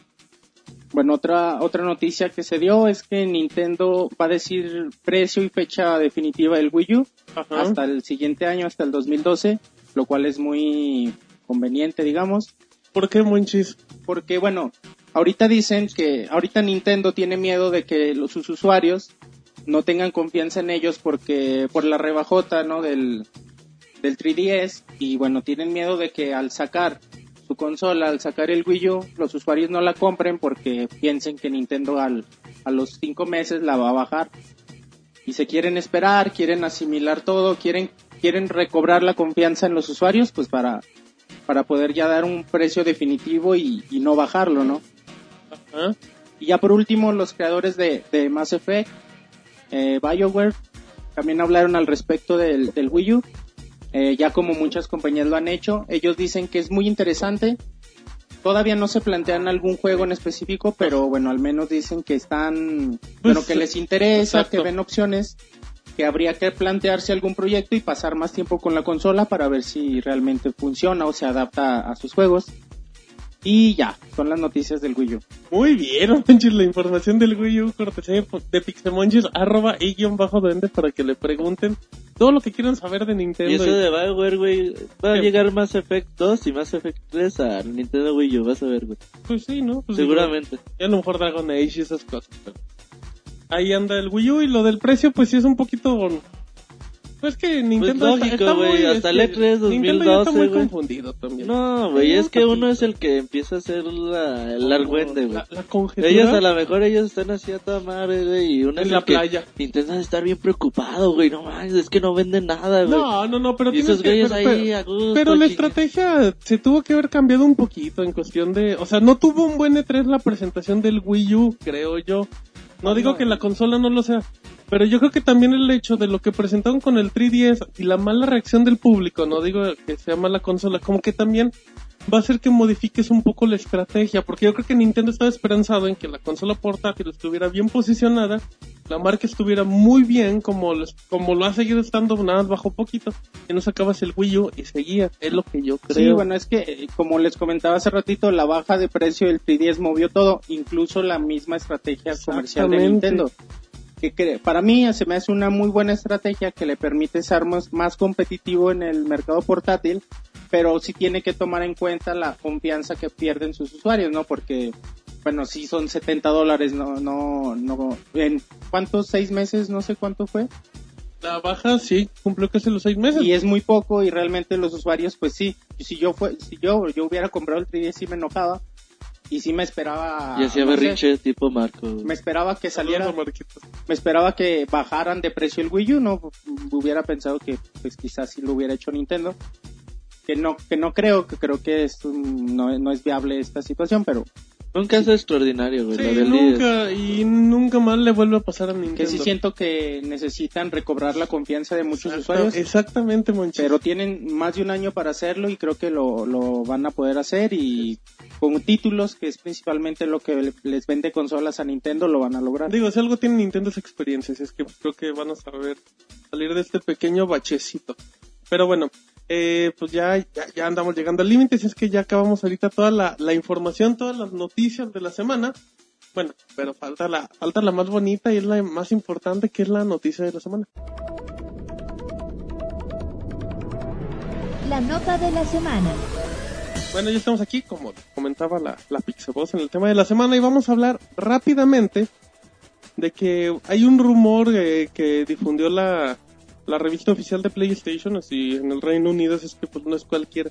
Bueno, otra, otra noticia que se dio es que Nintendo va a decir precio y fecha definitiva del Wii U Ajá. hasta el siguiente año, hasta el 2012, lo cual es muy conveniente, digamos, ¿Por qué, Monchis? porque bueno, ahorita dicen que, ahorita Nintendo tiene miedo de que sus usuarios no tengan confianza en ellos porque, por la rebajota, ¿no? Del, del 3DS y bueno, tienen miedo de que al sacar su consola, al sacar el Wii U, los usuarios no la compren porque piensen que Nintendo al, a los cinco meses la va a bajar. Y se quieren esperar, quieren asimilar todo, quieren, quieren recobrar la confianza en los usuarios, pues para, para poder ya dar un precio definitivo y no bajarlo, ¿no? Y ya por último, los creadores de, de Mass Effect, eh, BioWare, también hablaron al respecto del, del Wii U. Eh, ya como muchas compañías lo han hecho, ellos dicen que es muy interesante. Todavía no se plantean algún juego en específico, pero bueno, al menos dicen que están, bueno, que les interesa, exacto. que ven opciones, que habría que plantearse algún proyecto y pasar más tiempo con la consola para ver si realmente funciona o se adapta a sus juegos. Y ya, son las noticias del Wii U. Muy bien, *laughs* Monchis, la información del Wii U, cortesía de Pixemonchis, arroba y guion bajo duende para que le pregunten todo lo que quieran saber de Nintendo. Y eso de Bioware, güey, va a llegar Mass Effect 2 y Mass Effect 3 a Nintendo Wii U, vas a ver, güey. Pues sí, ¿no? Pues Seguramente. Y a lo mejor Dragon Age y esas cosas. pero Ahí anda el Wii U y lo del precio, pues sí es un poquito. Pues que Nintendo está- lógico, está, güey, muy. hasta el este, E3 Nintendo ya está 2012, muy güey. confundido también. No, güey, es que uno es el que empieza a hacer la, el argüende, güey. La, la conjetura Ellos a lo mejor ellos están así a toda madre, güey, y uno en es la el que playa. intenta estar bien preocupado, güey, no mames, es que no venden nada, güey. No, no, no, pero y tienes esos que- pero- ahí pero- a gusto. Pero la estrategia se tuvo que haber cambiado un poquito en cuestión de, o sea, no tuvo un buen E3 la presentación del Wii U, creo yo. No digo que la consola no lo sea, pero yo creo que también el hecho de lo que presentaron con el 3DS y la mala reacción del público, no digo que sea mala consola, como que también va a hacer que modifiques un poco la estrategia, porque yo creo que Nintendo estaba esperanzado en que la consola portátil estuviera bien posicionada, la marca estuviera muy bien, como, les- como lo ha seguido estando, nada más bajó poquito, y no sacabas el Wii U y seguía, es lo que yo creo. Sí, bueno, es que eh, como les comentaba hace ratito, la baja de precio del 3DS movió todo, incluso la misma estrategia comercial de. Nintendo. Que cre- para mí se me hace una muy buena estrategia que le permite ser más, más competitivo en el mercado portátil, pero sí tiene que tomar en cuenta la confianza que pierden sus usuarios, ¿no? Porque, bueno, sí son 70 dólares, no, no, no, en cuántos, seis meses, no sé cuánto fue. La baja sí, cumplió casi los seis meses. y es muy poco y realmente los usuarios pues sí si yo fue si yo yo hubiera comprado el 3DS sí me enojaba y sí me esperaba Y hacía no sé, berrinche tipo Marco. me esperaba que saliera me esperaba que bajaran de precio el Wii U no hubiera pensado que pues quizás sí lo hubiera hecho Nintendo que no que no creo que creo que es un- no, no es viable esta situación pero Un caso extraordinario, güey, Sí, lo del 10. nunca, y nunca más le vuelve a pasar a Nintendo. que sí siento que necesitan recobrar la confianza de muchos Exacto- usuarios Exactamente, Monchi. pero tienen más de un año para hacerlo y creo que lo, lo van a poder hacer y con títulos que es principalmente lo que le- les vende consolas a Nintendo lo van a lograr. Digo, si algo tiene Nintendo es experiencia, así es que creo que van a saber salir de este pequeño bachecito. Pero bueno, eh, pues ya, ya, ya andamos llegando al límite, así es que ya acabamos ahorita toda la, la información, todas las noticias de la semana. Bueno, pero falta la, falta la más bonita y es la más importante, que es la noticia de la semana. La nota de la semana. Bueno, ya estamos aquí, como comentaba la, la Pixaboss en el tema de la semana, y vamos a hablar rápidamente de que hay un rumor eh, que difundió la, la revista oficial de PlayStation, así en el Reino Unido, es que pues no es cualquier,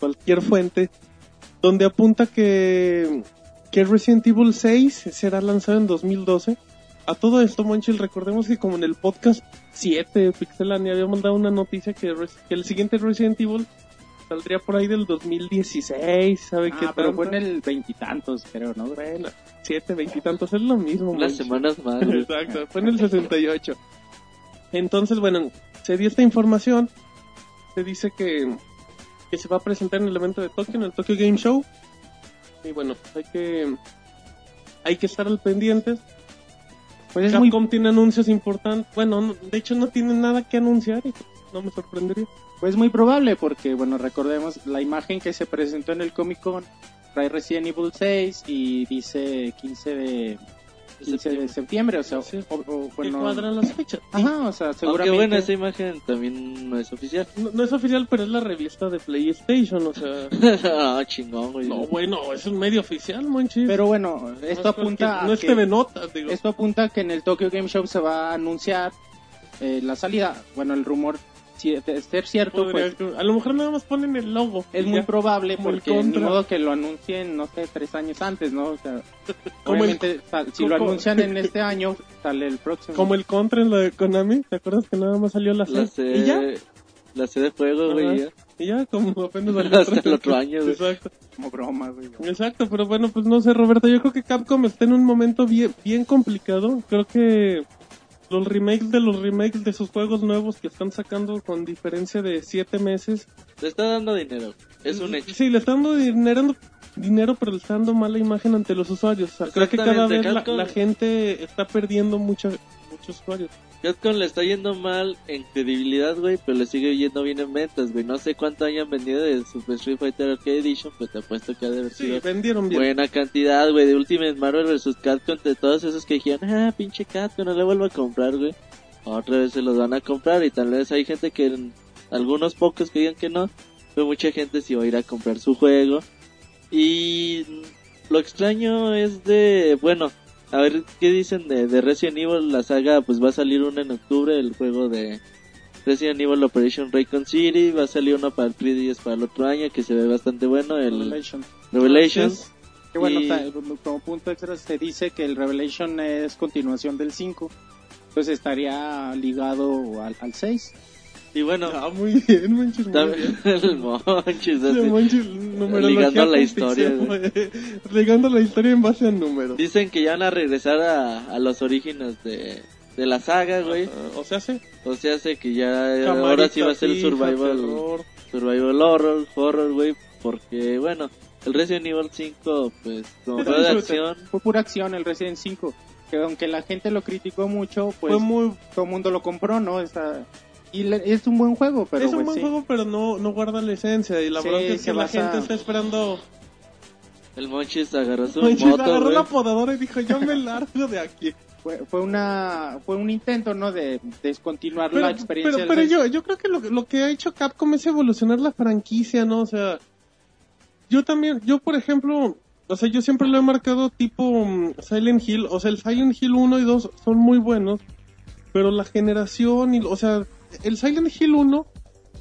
cualquier fuente, donde apunta que, que Resident Evil 6 será lanzado en 2012. A todo esto, Monchil, recordemos que como en el podcast 7 de Pixelania habíamos dado una noticia que, res- que el siguiente Resident Evil saldría por ahí del 2016, ¿sabe qué Ah, pero tanto? fue en el veintitantos, creo, ¿no? Bueno, siete, veintitantos, es lo mismo. Unas semanas más. Exacto, fue en el 68. Entonces, bueno, se dio esta información. Se dice que, que se va a presentar en el evento de Tokio, en el Tokyo Game Show. Y bueno, hay que hay que estar al pendientes. Pues es muy, Capcom tiene anuncios importantes. Bueno, no- de hecho no tiene nada que anunciar y no me sorprendería. pues muy probable porque, bueno, recordemos la imagen que se presentó en el Comic Con trae Resident Evil 6 y dice 15 de 15 de septiembre, o sea, Sí. o- o, Que bueno, cuadran las fechas. ajá, o sea, Aunque seguramente bueno, esa imagen también no es oficial. No, no es oficial, pero es la revista de PlayStation, o sea... *laughs* ah, chingón, güey. No, bueno, es un medio oficial, monchis. pero bueno, No esto es apunta a No es que- TV Notas, digo. Esto apunta a que en el Tokyo Game Show se va a anunciar eh, la salida. Bueno, el rumor, ser cierto, Podría- pues a lo mejor nada más ponen el logo. es muy ya. probable el porque ni modo que lo anuncien, no sé, tres años antes, ¿no? O sea, *laughs* Como el- obviamente, sal- si lo anuncian en este *laughs* año, sale el próximo. Como el contra en la de Konami, ¿te acuerdas que nada más salió la La C? Y ya, C, la C de juego, güey. Y ya, como apenas *laughs* Hasta el otro año, güey. Exacto, Como broma, güey. exacto, pero bueno, pues no sé, Roberto, yo creo que Capcom está en un momento bien, bien complicado. Creo que los remakes de los remakes de sus juegos nuevos que están sacando con diferencia de 7 meses. Le está dando dinero. Es un hecho. Sí, le están dando dinero, dinero pero le está dando mala imagen ante los usuarios. O sea, creo que cada vez la gente está perdiendo mucha, muchos usuarios. Capcom le está yendo mal en credibilidad, güey, pero le sigue yendo bien en ventas, güey. No sé cuánto hayan vendido de Super Street Fighter Arcade Edition, pero te apuesto que ha de haber Sí, sido vendieron bien. buena cantidad, güey, de Ultimate Marvel vs. Capcom, de todos esos que dijeron, ah, pinche Capcom, no le vuelvo a comprar, güey. Otra vez se los van a comprar y tal vez hay gente que, algunos pocos que digan que no, pero mucha gente sí va a ir a comprar su juego. Y lo extraño es de, bueno, a ver qué dicen de, de Resident Evil, la saga pues va a salir una en octubre, el juego de Resident Evil Operation Raycon City, va a salir uno para el 3DS para el otro año que se ve bastante bueno, el Revelation. Revelations. Que bueno, Y- como punto extra se dice que el Revelation es continuación del 5. Entonces estaría ligado al, al 6. Y bueno, Ah, muy bien, Monchis, muy bien. *laughs* el Monchis, Sí, así. Monchis, Ligando la historia, Ligando la historia en base a números. Dicen que ya van a regresar a, a los orígenes de, de la saga, güey. O sea, sí. O sea, hace que ya Camarita ahora sí va a ser fija, survival, terror. survival horror, horror, güey, porque bueno, el Resident Evil 5, pues, como un de acción, Fue pura acción el Resident 5. Que aunque la gente lo criticó mucho, pues Fue muy... todo el mundo lo compró, ¿no? Esta- y le- es un buen juego, pero es un pues, buen sí. juego, pero no, no guarda la esencia. Y la Sí, bronca es que la gente está esperando... el Monchis agarró su Monchis moto, agarró la podadora y dijo, yo me *laughs* largo de aquí. Fue, fue una fue un intento, ¿no? De descontinuar Pero, la experiencia. pero, pero yo, yo creo que lo, lo que ha hecho Capcom es evolucionar la franquicia, ¿no? O sea, yo también, yo por ejemplo, o sea, yo siempre lo he marcado tipo mm, Silent Hill, o sea, el Silent Hill 1 y 2 son muy buenos, pero la generación, y, o sea, el Silent Hill 1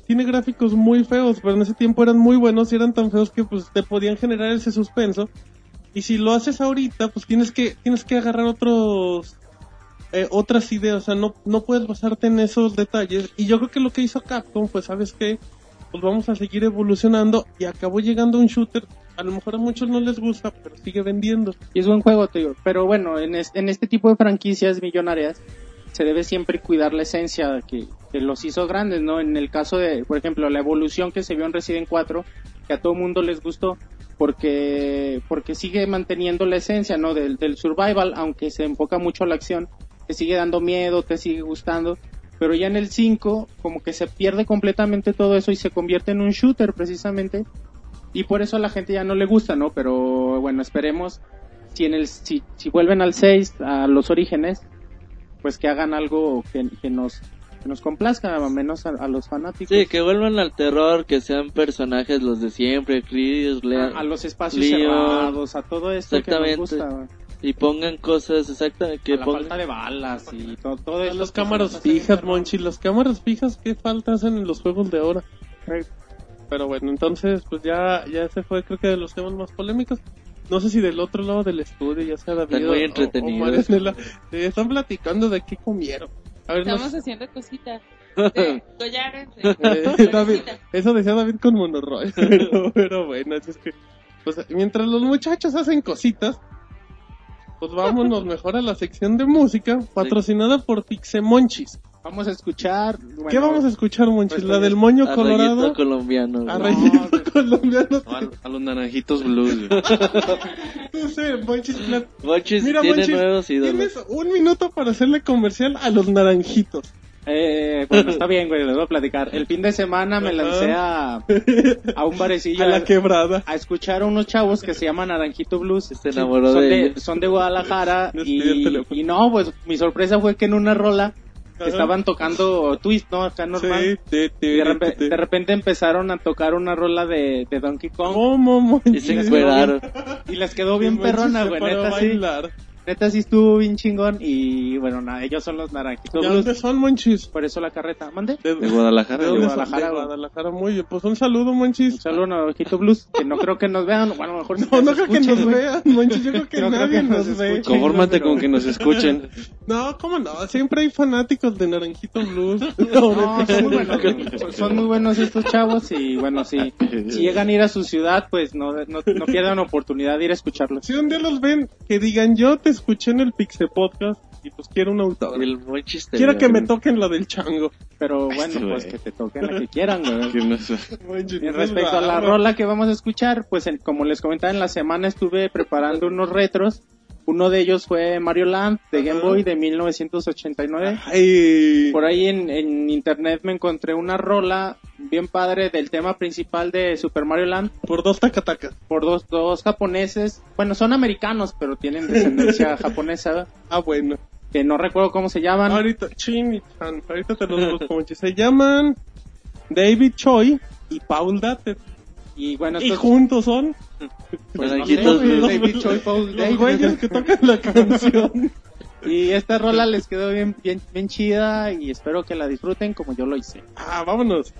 tiene gráficos muy feos, pero en ese tiempo eran muy buenos y eran tan feos que pues te podían generar ese suspenso. Y si lo haces ahorita, pues tienes que, tienes que agarrar otros, eh, otras ideas, o sea, no, no puedes basarte en esos detalles. Y yo creo que lo que hizo Capcom, pues sabes que, pues vamos a seguir evolucionando y acabó llegando un shooter, a lo mejor a muchos no les gusta, pero sigue vendiendo. Y es buen juego, digo. Pero bueno, en este tipo de franquicias millonarias se debe siempre cuidar la esencia que, que los hizo grandes, ¿no? En el caso de, por ejemplo, la evolución que se vio en Resident 4, que a todo mundo les gustó, porque, porque sigue manteniendo la esencia, ¿no? Del, del survival, aunque se enfoca mucho a la acción, te sigue dando miedo, te sigue gustando. Pero ya en el 5, como que se pierde completamente todo eso y se convierte en un shooter, precisamente. Y por eso a la gente ya no le gusta, ¿no? Pero bueno, esperemos si en el si, si vuelven al 6 a los orígenes pues que hagan algo que, que nos que nos complazca al menos a, a los fanáticos Sí, que vuelvan al terror, que sean personajes los de siempre, Chris, a, Leon. a los espacios Leon. cerrados a todo esto que nos Exactamente. gusta Y pongan cosas exactamente que la pongan... falta de balas y todo, todo eso. Los cámaras fijas, Monchi, las cámaras fijas, ¿qué falta hacen en los juegos de ahora? Pero bueno, entonces, pues ya, ya ese fue creo que de los temas más polémicos. No sé si del otro lado del estudio ya sea David Están muy o- o entretenidos. Eh, están platicando de qué comieron. A ver, Estamos nos- haciendo cositas. De *laughs* collares. de- eh, *laughs* David, cositas. eso decía David con Monoroy, *laughs* pero, pero bueno, es que, pues mientras los muchachos hacen cositas, pues vámonos mejor a la sección de música, patrocinada por Pixemonchis. Vamos a escuchar. bueno, ¿Qué vamos a escuchar, Monchis? pues, ¿La del moño A colorado? rayito colombiano. A rayito colombiano. A, a los naranjitos blues. *laughs* No sé, Monchis, Monchis Mira, tiene Monchis, nuevos ídolos. tienes un minuto para hacerle comercial a los naranjitos. Eh, bueno, está *laughs* bien, güey, les voy a platicar. El fin de semana me lancé a, a un barecillo A la quebrada. a escuchar a unos chavos que se llaman Naranjito Blues. Se enamoró son de son de Guadalajara *laughs* y, no, pues mi sorpresa fue que en una rola Ajá. estaban tocando twist, ¿no? Acá normal. Sí, sí, sí, Y de, repe- sí. de repente empezaron a tocar una rola de, de Donkey Kong ¿Cómo, Monchis? Y se encueraron. y les quedó bien perrona, güey, neta sí. bailar. Neta sí estuvo bien chingón y bueno, nada, ellos son los Naranjito ¿De Blues. dónde son, Monchis? Por eso la carreta. ¿Mande? De Guadalajara. ¿De dónde Guadalajara? De. Guadalajara, muy bien. Pues un saludo, Monchis. Un saludo a Naranjito Blues, que no creo que nos vean, bueno, a lo mejor sí No, no nos creo que escuchen, nos güey. vean, Monchis. Yo creo que *laughs* No creo nadie que nos nos ve. escuchen. Confórmate pero- con que nos escuchen. *laughs* No, ¿cómo no? Siempre hay fanáticos de Naranjito Blues. *laughs* No, son muy buenos, son- muy buenos estos chavos y bueno, si, si llegan a ir a su ciudad, pues no, no, no pierdan oportunidad de ir a escucharlos. Si un día los ven, que digan, yo te escuché en el Pixe Podcast y pues quiero un autógrafo. El Monchis te Quiero que me toquen la del chango. Pero bueno, Este, pues que te toquen la que quieran, güey. *laughs* No Y respecto a la rola que vamos a escuchar, pues en- como les comentaba en la semana estuve preparando unos retros. Uno de ellos fue Mario Land de Game. Boy de 1989. Ay, Por ahí en, en internet me encontré una rola bien padre del tema principal de Super Mario Land por dos tacatacas. por dos, dos japoneses. Bueno, son americanos, pero tienen descendencia *laughs* japonesa. Ah, bueno. Que no recuerdo cómo se llaman. Ahorita, Chini-chan, ahorita te los busco. Se llaman David Choi y Paul Dater. Y bueno, Y juntos son *laughs* pues, no güey, Blues. David Choi, Paul los güeyes que tocan la canción. Y esta rola les quedó bien, bien, bien chida y espero que la disfruten como yo lo hice. Ah, vámonos.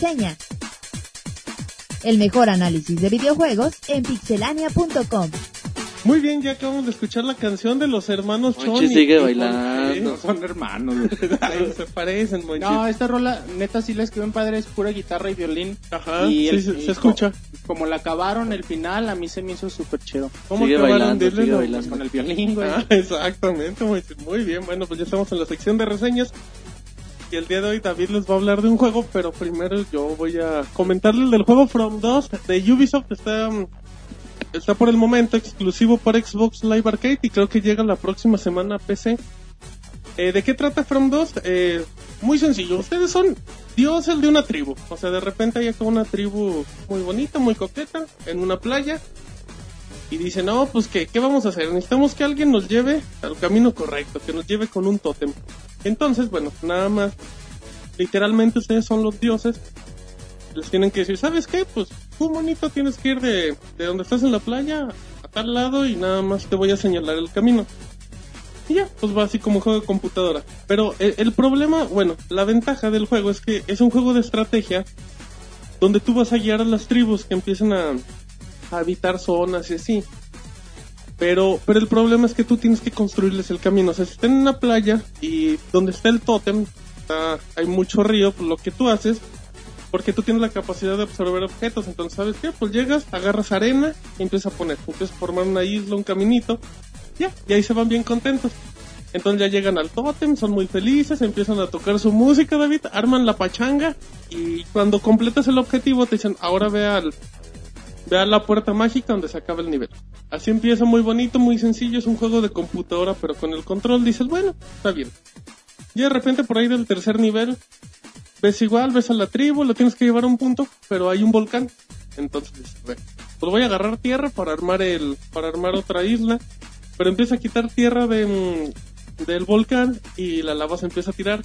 Reseña. El mejor análisis de videojuegos en pixelania.com. Muy bien, ya acabamos de escuchar la canción de los hermanos Monchis Choni. sigue ¿Y por bailando. qué? Son hermanos. güey. *laughs* Ay, se parecen, Monchis. No, esta rola neta sí les quedó en padre, es pura guitarra y violín. Ajá, y sí, el- se, y se escucha. co- Como la acabaron el final, a mí se me hizo súper chido. ¿Cómo Sigue acabaron? bailando, Dile, sigue no, bailando. Con el violín, güey. Ah, *laughs* exactamente, Monchis. Muy bien, bueno, pues ya estamos en la sección de reseñas. Y el día de hoy David les va a hablar de un juego, pero primero yo voy a comentarles del juego From 2 de Ubisoft. Está, mm, está por el momento exclusivo para Xbox Live Arcade y creo que llega la próxima semana a PC. Eh, ¿De qué trata From 2? Eh, muy sencillo. Ustedes son dios el de una tribu. O sea, de repente hay acá una tribu muy bonita, muy coqueta, en una playa. Y dice, no, pues ¿qué, ¿qué vamos a hacer? Necesitamos que alguien nos lleve al camino correcto, que nos lleve con un tótem. Entonces, bueno, nada más, literalmente ustedes son los dioses. Les tienen que decir, ¿sabes qué? Pues tú, monito, tienes que ir de, de donde estás en la playa a tal lado y nada más te voy a señalar el camino. Y ya, pues va así como juego de computadora. Pero el, el problema, bueno, la ventaja del juego es que es un juego de estrategia donde tú vas a guiar a las tribus que empiecen a, a habitar zonas y así. Pero, pero el problema es que tú tienes que construirles el camino. O sea, si están en una playa y donde está el tótem, está- hay mucho río, pues lo que tú haces, porque tú tienes la capacidad de absorber objetos. Entonces, ¿sabes qué? Pues llegas, agarras arena y empiezas a poner. Empiezas a formar una isla, un caminito. Ya, y ahí se van bien contentos. Entonces ya llegan al tótem, son muy felices, empiezan a tocar su música, David, arman la pachanga y cuando completas el objetivo te dicen, ahora ve al, ve la puerta mágica donde se acaba el nivel. Así empieza muy bonito, muy sencillo, es un juego de computadora, pero con el control dices, bueno, está bien. Y de repente por ahí del tercer nivel, ves igual, ves a la tribu, lo tienes que llevar a un punto, pero hay un volcán. Entonces dices, "Bueno, pues voy a agarrar tierra para armar el, para armar otra isla, pero empieza a quitar tierra de, mm, del volcán y la lava se empieza a tirar.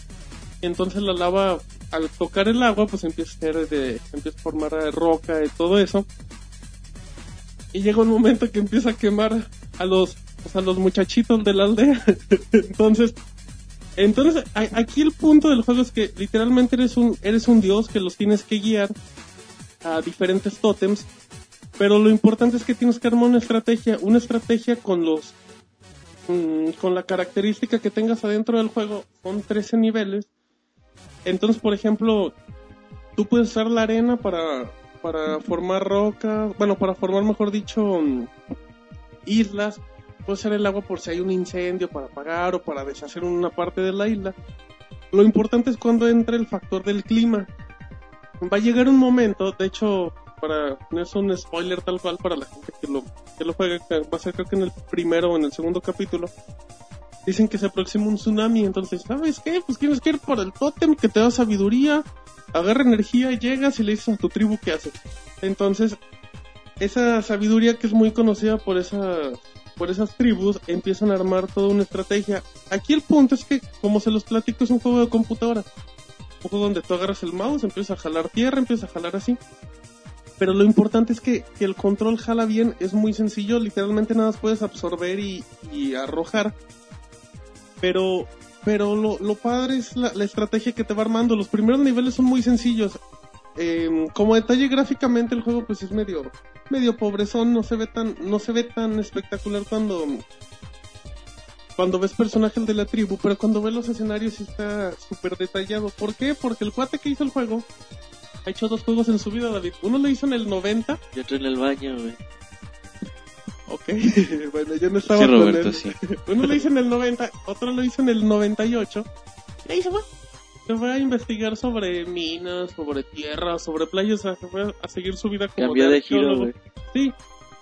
Entonces la lava, al tocar el agua, pues empieza a ser de, empieza a formar roca y todo eso. Y llega un momento que empieza a quemar a los, a los muchachitos de la aldea. *laughs* entonces, entonces, aquí el punto del juego es que literalmente eres un, eres un dios que los tienes que guiar a diferentes tótems. Pero lo importante es que tienes que armar una estrategia, una estrategia con los, mm, con la característica que tengas adentro del juego. Son 13 niveles. Entonces, por ejemplo, tú puedes usar la arena para, para formar roca, bueno, para formar, mejor dicho, mm, islas. Puedes usar el agua por si hay un incendio para apagar o para deshacer una parte de la isla. Lo importante es cuando entra el factor del clima. Va a llegar un momento, de hecho, para no un spoiler tal cual para la gente que lo, que lo juega, que va a ser creo que en el primero o en el segundo capítulo. Dicen que se aproxima un tsunami, entonces, ¿sabes qué? Pues tienes que ir por el tótem que te da sabiduría, agarra energía, llegas y le dices a tu tribu qué hace. Entonces, esa sabiduría que es muy conocida por esas por esas tribus empiezan a armar toda una estrategia. Aquí el punto es que, como se los platico, es un juego de computadora. Un juego donde tú agarras el mouse, empiezas a jalar tierra, empiezas a jalar así. Pero lo importante es que, que el control jala bien, es muy sencillo, literalmente nada puedes absorber y, y arrojar. Pero, pero lo, lo padre es la, la estrategia que te va armando. Los primeros niveles son muy sencillos. Eh, como detalle gráficamente el juego pues es medio medio pobrezón, no se ve tan no se ve tan espectacular cuando cuando ves personajes de la tribu, pero cuando ves los escenarios está súper detallado. ¿Por qué? Porque el cuate que hizo el juego ha hecho dos juegos en su vida, David. Uno lo hizo en el 90, Y otro en el baño, güey. Ok, *laughs* bueno, yo no estaba Sí, con Roberto, él. sí. *laughs* Uno lo hizo en el 90, otro lo hizo en el 98. Y ahí se fue. Se fue a investigar sobre minas, sobre tierra, sobre playas, o sea, se fue a seguir su vida como Cambió de giro, arqueólogo. güey. Sí.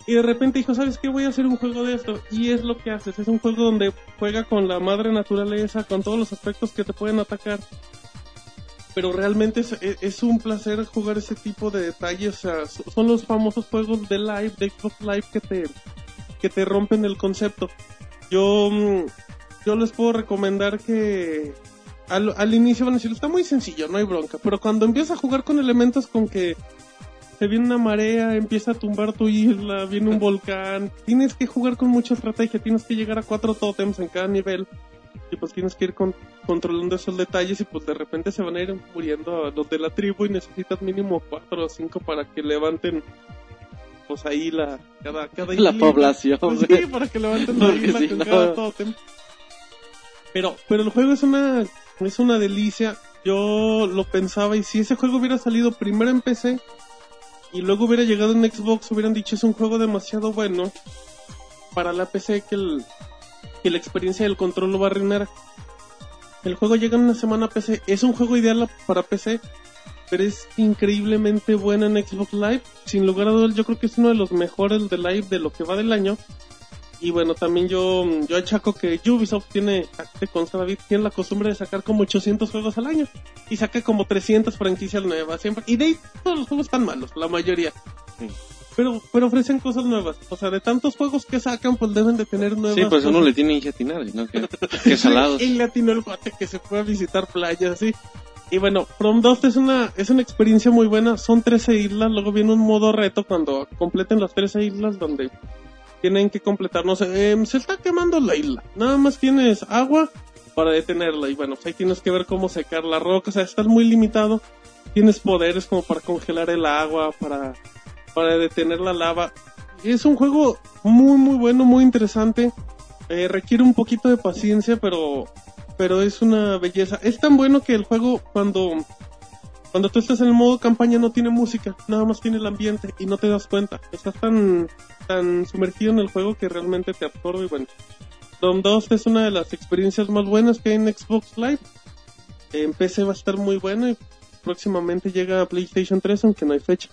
Y de repente dijo, ¿sabes qué? Voy a hacer un juego de esto. Y es lo que haces. Es un juego donde juega con la madre naturaleza, con todos los aspectos que te pueden atacar. Pero realmente es, es- es un placer jugar ese tipo de detalles. O sea, so- son los famosos juegos de live, de Xbox Live que te, que te rompen el concepto. Yo, mm, yo les puedo recomendar que al, al inicio van a decir, está muy sencillo, no hay bronca. Pero cuando empiezas a jugar con elementos con que se viene una marea, empieza a tumbar tu isla, viene un volcán. Tienes que jugar con mucha estrategia, tienes que llegar a cuatro tótems en cada nivel. Y pues tienes que ir con- controlando esos detalles y pues de repente se van a ir muriendo los de la tribu y necesitas mínimo cuatro o cinco para que levanten pues ahí la cada, cada La población, Pues sí, para que levanten la isla si con no- cada tótem. Pero, pero el juego es una, es una delicia. Yo lo pensaba y si ese juego hubiera salido primero en PC y luego hubiera llegado en Xbox, hubieran dicho es un juego demasiado bueno para la PC que, el, que la experiencia del control lo va a arruinar. El juego llega en una semana a PC. Es un juego ideal para PC, pero es increíblemente bueno en Xbox Live. Sin lugar a dudas, yo creo que es uno de los mejores de Live de lo que va del año. Y bueno, también yo, yo achaco que Ubisoft tiene, te consta David, tiene la costumbre de sacar como 800 juegos al año. Y saca como 300 franquicias nuevas siempre. Y de ahí todos los juegos están malos, la mayoría. Sí. Pero, pero ofrecen cosas nuevas. O sea, de tantos juegos que sacan, pues deben de tener nuevas Sí, pues uno cosas. le tiene que atinar, ¿no? Que, *laughs* que salados. Y le atinó el cuate que se fue a visitar playas, así. Y bueno, From Dust es una, es una experiencia muy buena. Son 13 islas, luego viene un modo reto cuando completen las 13 islas donde tienen que completar, no sé, em, se está quemando la isla. Nada más tienes agua para detenerla. Y bueno, pues ahí tienes que ver cómo secar la roca. O sea, estás muy limitado. Tienes poderes como para congelar el agua, para, para detener la lava. Es un juego muy, muy bueno, muy interesante. Eh, requiere un poquito de paciencia, pero, pero es una belleza. Es tan bueno que el juego cuando, cuando tú estás en el modo campaña no tiene música, nada más tiene el ambiente y no te das cuenta. Estás tan, tan sumergido en el juego que realmente te absorbe bueno. Dom 2 es una de las experiencias más buenas que hay en Xbox Live. En PC va a estar muy bueno y próximamente llega a PlayStation 3 aunque no hay fecha.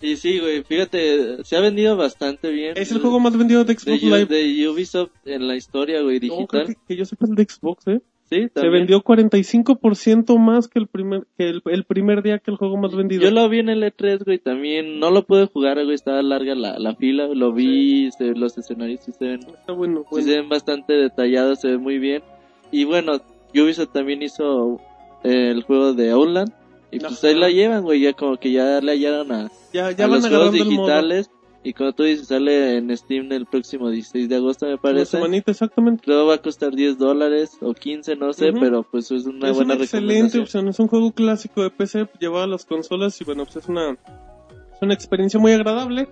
Y sí, güey, fíjate, se ha vendido bastante bien. Es el juego más vendido de de, Xbox U- Live. de Ubisoft en la historia, güey, No, creo digital. que, que yo sepa el de Xbox, ¿eh? Sí, Se vendió 45% más que el primer que el, el primer día que el juego más vendido. Yo lo vi en el E3, güey, también. No lo pude jugar, güey, estaba larga la, la fila. Lo vi, se- los escenarios sí se ven, Está bueno, sí bueno. se ven bastante detallados, se ven muy bien. Y bueno, Ubisoft también hizo eh, el juego de Outland. Y pues ahí la llevan, güey, ya como que ya le hallaron a, Ya, ya a van los juegos digitales. Y como tú dices, sale en Steam el próximo 16 de agosto, me Una parece. semanita, exactamente. Creo va a costar 10 dólares o 15, no sé, pero pues es una es buena una excelente opción. Es un juego clásico de PC llevado a las consolas y bueno, pues es una, es una experiencia muy agradable.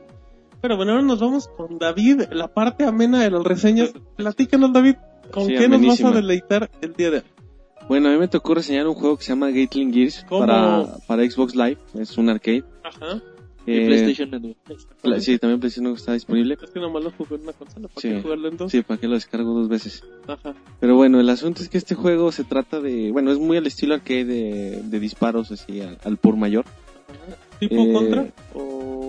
Pero bueno, ahora nos vamos con David, la parte amena de las reseñas. Platícanos, David, ¿con Sí, qué nos vas a deleitar el día de hoy? Bueno, a mí me tocó reseñar un juego que se llama Gatling Gears ¿Cómo? para, para Xbox Live. Es un arcade. Ajá. Y Eh, PlayStation Network. pla- sí, también PlayStation está disponible. Es que nomás lo jugué en una consola, ¿para Sí. qué jugarlo en dos? Sí, para que lo descargo dos veces. Ajá. Pero bueno, el asunto es que este juego se trata de, bueno, es muy al estilo arcade de, de disparos así al, al por mayor. ¿Tipo Eh, contra? O...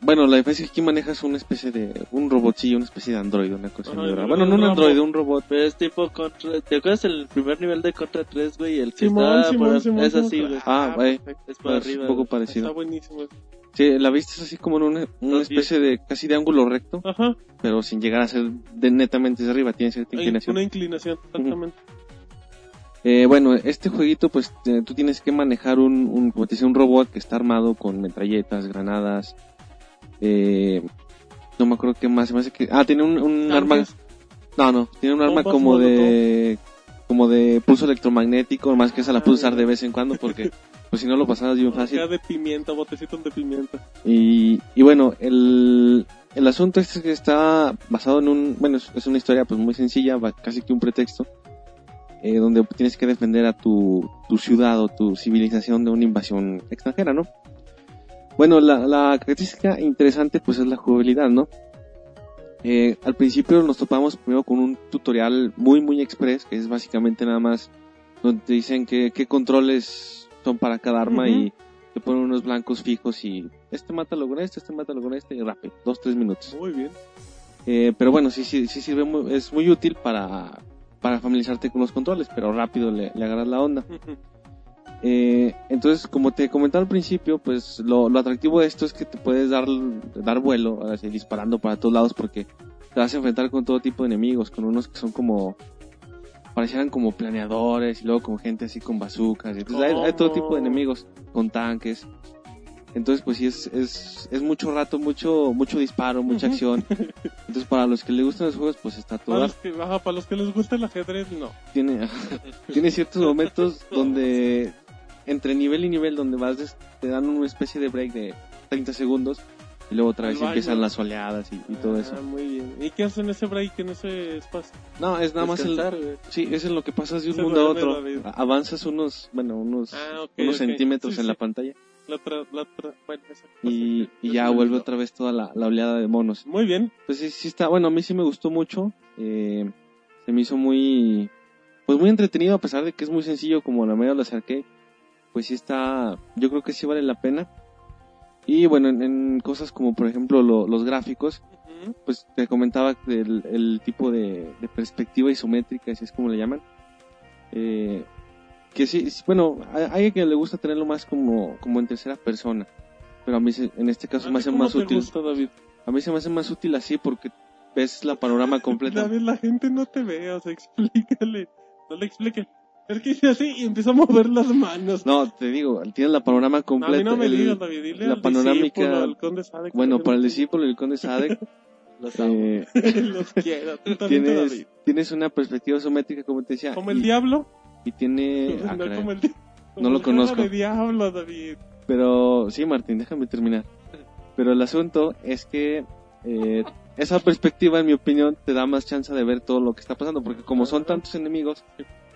Bueno, la diferencia es que aquí manejas una especie de, un robotcillo, una especie de android, una cosa Bueno, no un robot. android, un robot. Pero es tipo contra. ¿Te acuerdas el primer nivel de Contra 3, güey? El que Simón, está Simón, por- Simón, Es así, güey. Ah, güey. perfecto. Es por Es arriba. un poco güey. Está parecido. buenísimo. Sí, la vista es así como en una, especie de, casi de ángulo recto, Ajá. pero sin llegar a ser de netamente hacia arriba, tiene cierta Hay inclinación. una inclinación, exactamente. Eh, bueno, este jueguito, pues eh, tú tienes que manejar un, un, como te decía, un robot que está armado con metralletas, granadas. Eh, no me acuerdo qué más. Se me hace que. Ah, tiene un, un arma. No, no, tiene un arma como de. Como de pulso electromagnético, más que esa la puedes usar de vez en cuando porque, *laughs* pues si no lo pasabas bien fácil. De pimienta, botecitos de pimienta. Y, y bueno, el, el asunto es que está basado en un, bueno, es, es una historia pues muy sencilla, casi que un pretexto, eh, donde tienes que defender a tu, tu ciudad o tu civilización de una invasión extranjera, ¿no? Bueno, la, la característica interesante pues es la jugabilidad, ¿no? Eh, al principio nos topamos primero con un tutorial muy muy express, que es básicamente nada más donde te dicen que, qué controles son para cada arma y te ponen unos blancos fijos y este mátalo con este, este mátalo con este y rápido, dos, tres minutos. Muy bien. Eh, pero bueno, sí, sí, sí sirve, muy- es muy útil para, para familiarizarte con los controles, pero rápido le, le agarras la onda. Eh, entonces, como te comentaba al principio, pues lo, lo atractivo de esto es que te puedes dar, dar vuelo, así, disparando para todos lados, porque te vas a enfrentar con todo tipo de enemigos, con unos que son como, parecieran como planeadores, y luego con gente así con bazucas, y entonces hay, hay todo tipo de enemigos, con tanques. Entonces, pues sí, es, es, es mucho rato, mucho, mucho disparo, mucha acción. Entonces, para los que les gustan los juegos, pues está todo Para los, que, ajá, para los que les gusta el ajedrez, no. tiene, *laughs* tiene ciertos momentos donde entre nivel y nivel donde vas te dan una especie de break de 30 segundos y luego otra vez baño. empiezan las oleadas y, y todo eso. Ah, muy bien. ¿Y qué hacen ese break en ese espacio? No, es nada más el güey. sí, es en lo que pasas de un Se mundo a otro. Avanzas unos, bueno, unos Ah, unos centímetros Sí, en sí. la pantalla La otra, la otra, bueno, esa cosa y, que- y ya vuelve otra vez toda la, la oleada de monos. Muy bien. Pues sí, sí está, bueno, a mí sí me gustó mucho. Eh, se me hizo muy, pues muy entretenido a pesar de que es muy sencillo como la de los arcade. Pues sí está, yo creo que sí vale la pena. Y bueno, en, en cosas como por ejemplo lo- los gráficos, pues te comentaba del el tipo de, de perspectiva isométrica, si es como le llaman. Eh, que sí, bueno, hay quien le gusta tenerlo más como, como en tercera persona. Pero a mí se- en este caso ¿A me hace más útil. gusta, David? A mí se me hace más útil así porque ves la panorama *laughs* completa. David, la gente no te ve, o sea, *laughs* explícale. No le expliques. Es que dice así y empieza a mover las manos. No, te digo, tienes la panorama No, a completa. mí no me el- digas, David. Dile la al panorámica- discípulo, al conde Sadek, Bueno, para el discípulo y el conde Sadek, *laughs* Los amo. eh, *laughs* Los quiero. Tienes, tienes una perspectiva isométrica, como te decía. Como el y, diablo. y tiene... *laughs* ah, no como el di- como No lo el conozco. de diablo, David. Pero sí, Martín, déjame terminar. Pero el asunto es que eh, esa perspectiva, en mi opinión, te da más chance de ver todo lo que está pasando, porque como son tantos enemigos,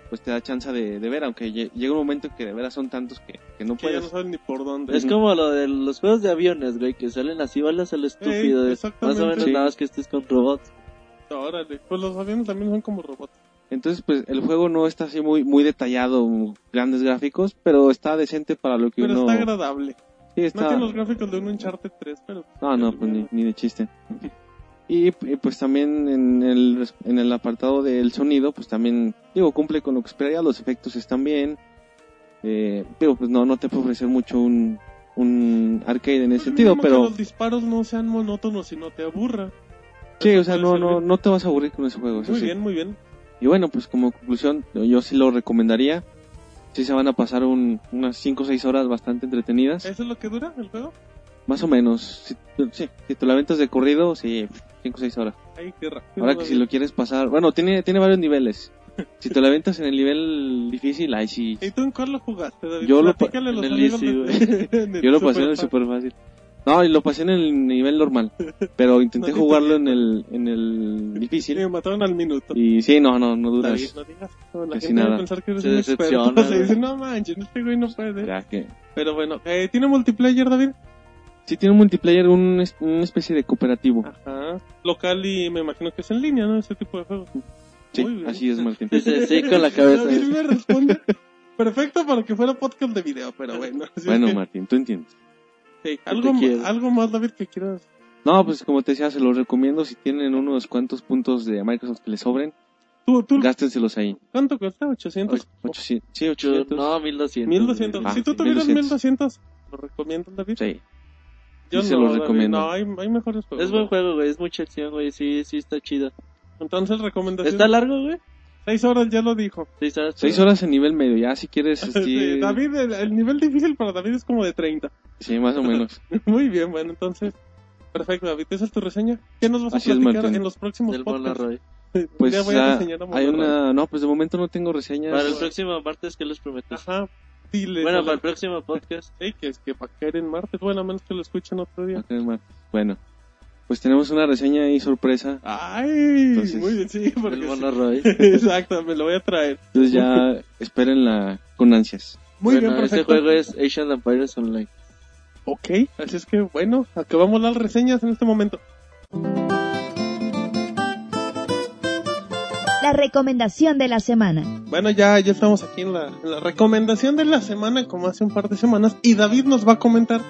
pues te da chance de, de ver, aunque lle- llega un momento que de veras son tantos que, que no Que ya no puedes. saben ni por dónde. Es como lo de los juegos de aviones, güey, que salen así balas a lo estúpido. Ey, es exactamente. más o menos Sí. nada más que estés con robots. Órale. Pues los aviones también son como robots. Entonces, pues el juego no está así muy muy detallado, grandes gráficos, pero está decente para lo que Pero uno... está agradable. Sí, No está... tiene los gráficos de un Uncharted 3, pero... No, no, pues ni, ni de chiste. *laughs* Y, y, pues también en el, en el apartado del sonido, pues también, digo, cumple con lo que esperaría, los efectos están bien. Eh, digo, pues no, no te puede ofrecer mucho un, un arcade en ese sentido, mínimo que pero los disparos no sean monótonos y no te aburra. sí, Eso o sea, no, no, no te vas a aburrir con ese juego. Muy sí. bien, muy bien. Y bueno, pues como conclusión, yo sí lo recomendaría. Sí se van a pasar un- unas 5 o 6 horas bastante entretenidas. ¿Eso es lo que dura el juego? Más o menos. Si, sí, si te la aventas de corrido, sí, 5 o 6 horas. Ay, qué rápido. Ahora que si lo quieres pasar, bueno, tiene, tiene varios niveles. *laughs* Si te lo aventas en el nivel difícil, ahí sí. ¿Y tú en cuál lo jugaste, David? Yo lo Platícale en el de- *laughs* el Yo lo pasé en el Super fácil. No, y lo pasé en el nivel normal. Pero *laughs* intenté No jugarlo en el, en el difícil. me mataron al minuto. Y sí, no, no, no duras. David, no digas eso, la Casi gente va a nada. pensar que eres Se un experto. decepciona, Se dice, no manches, este güey no puede. Ya que. Pero bueno, eh, ¿tiene multiplayer, David? Sí, tiene un multiplayer, un, una especie de cooperativo. Ajá. Local y me imagino que es en línea, ¿no? Ese tipo de juegos. Sí, así es, Martín. Dice sí *laughs* con la cabeza. Me responde. Perfecto para que fuera podcast de video, pero bueno. así es Bueno, que- Martín, tú entiendes. sí, algo, algo más, David, que quieras. No, pues como te decía, se los recomiendo. Si tienen unos cuantos puntos de Microsoft que les sobren, ¿Tú, tú, gástenselos ahí. ¿Cuánto cuesta? ¿800? 800, sí, Yo- 800. No, 1200. 1200. Ah, si tú tuvieras 1200. 1200, ¿lo recomiendas, David? Sí. Yo sí se no, los David, recomiendo. No, hay, hay mejores juegos. Es buen juego, güey. Es mucha acción, güey. Sí, sí está chido. Entonces, recomendación. ¿Está largo, güey? Seis horas, ya lo dijo. Seis horas. Seis horas en nivel medio, ya si quieres, *laughs* Sí, este, David, el, el nivel difícil para David es como de 30. sí, más o menos. *laughs* Muy bien, bueno, entonces. Perfecto, David. ¿Esa es tu reseña? ¿Qué nos vas a Así es, platicar en los próximos podcasts? Pues ya voy a ah, a hay una, no, pues de momento no tengo reseñas. Para el próximo martes, ¿qué les prometes? Ajá. Dile. Bueno, para el próximo podcast. Ey, que es que para caer en martes, bueno, a menos que lo escuchen otro día. Ok, Mar- Bueno, pues tenemos una reseña y sorpresa. Ay, Entonces, muy bien, sí, porque sí. Monoroy. *laughs* Exacto, me lo voy a traer. Entonces ya *laughs* espérenla con ansias. Muy bueno, bien, este perfecto. juego es Asian Empires Online. Ok, así es que bueno, acabamos las reseñas en este momento. La recomendación de la semana. Bueno, ya, ya estamos aquí en la, en la recomendación de la semana, como hace un par de semanas, y David nos va a comentar.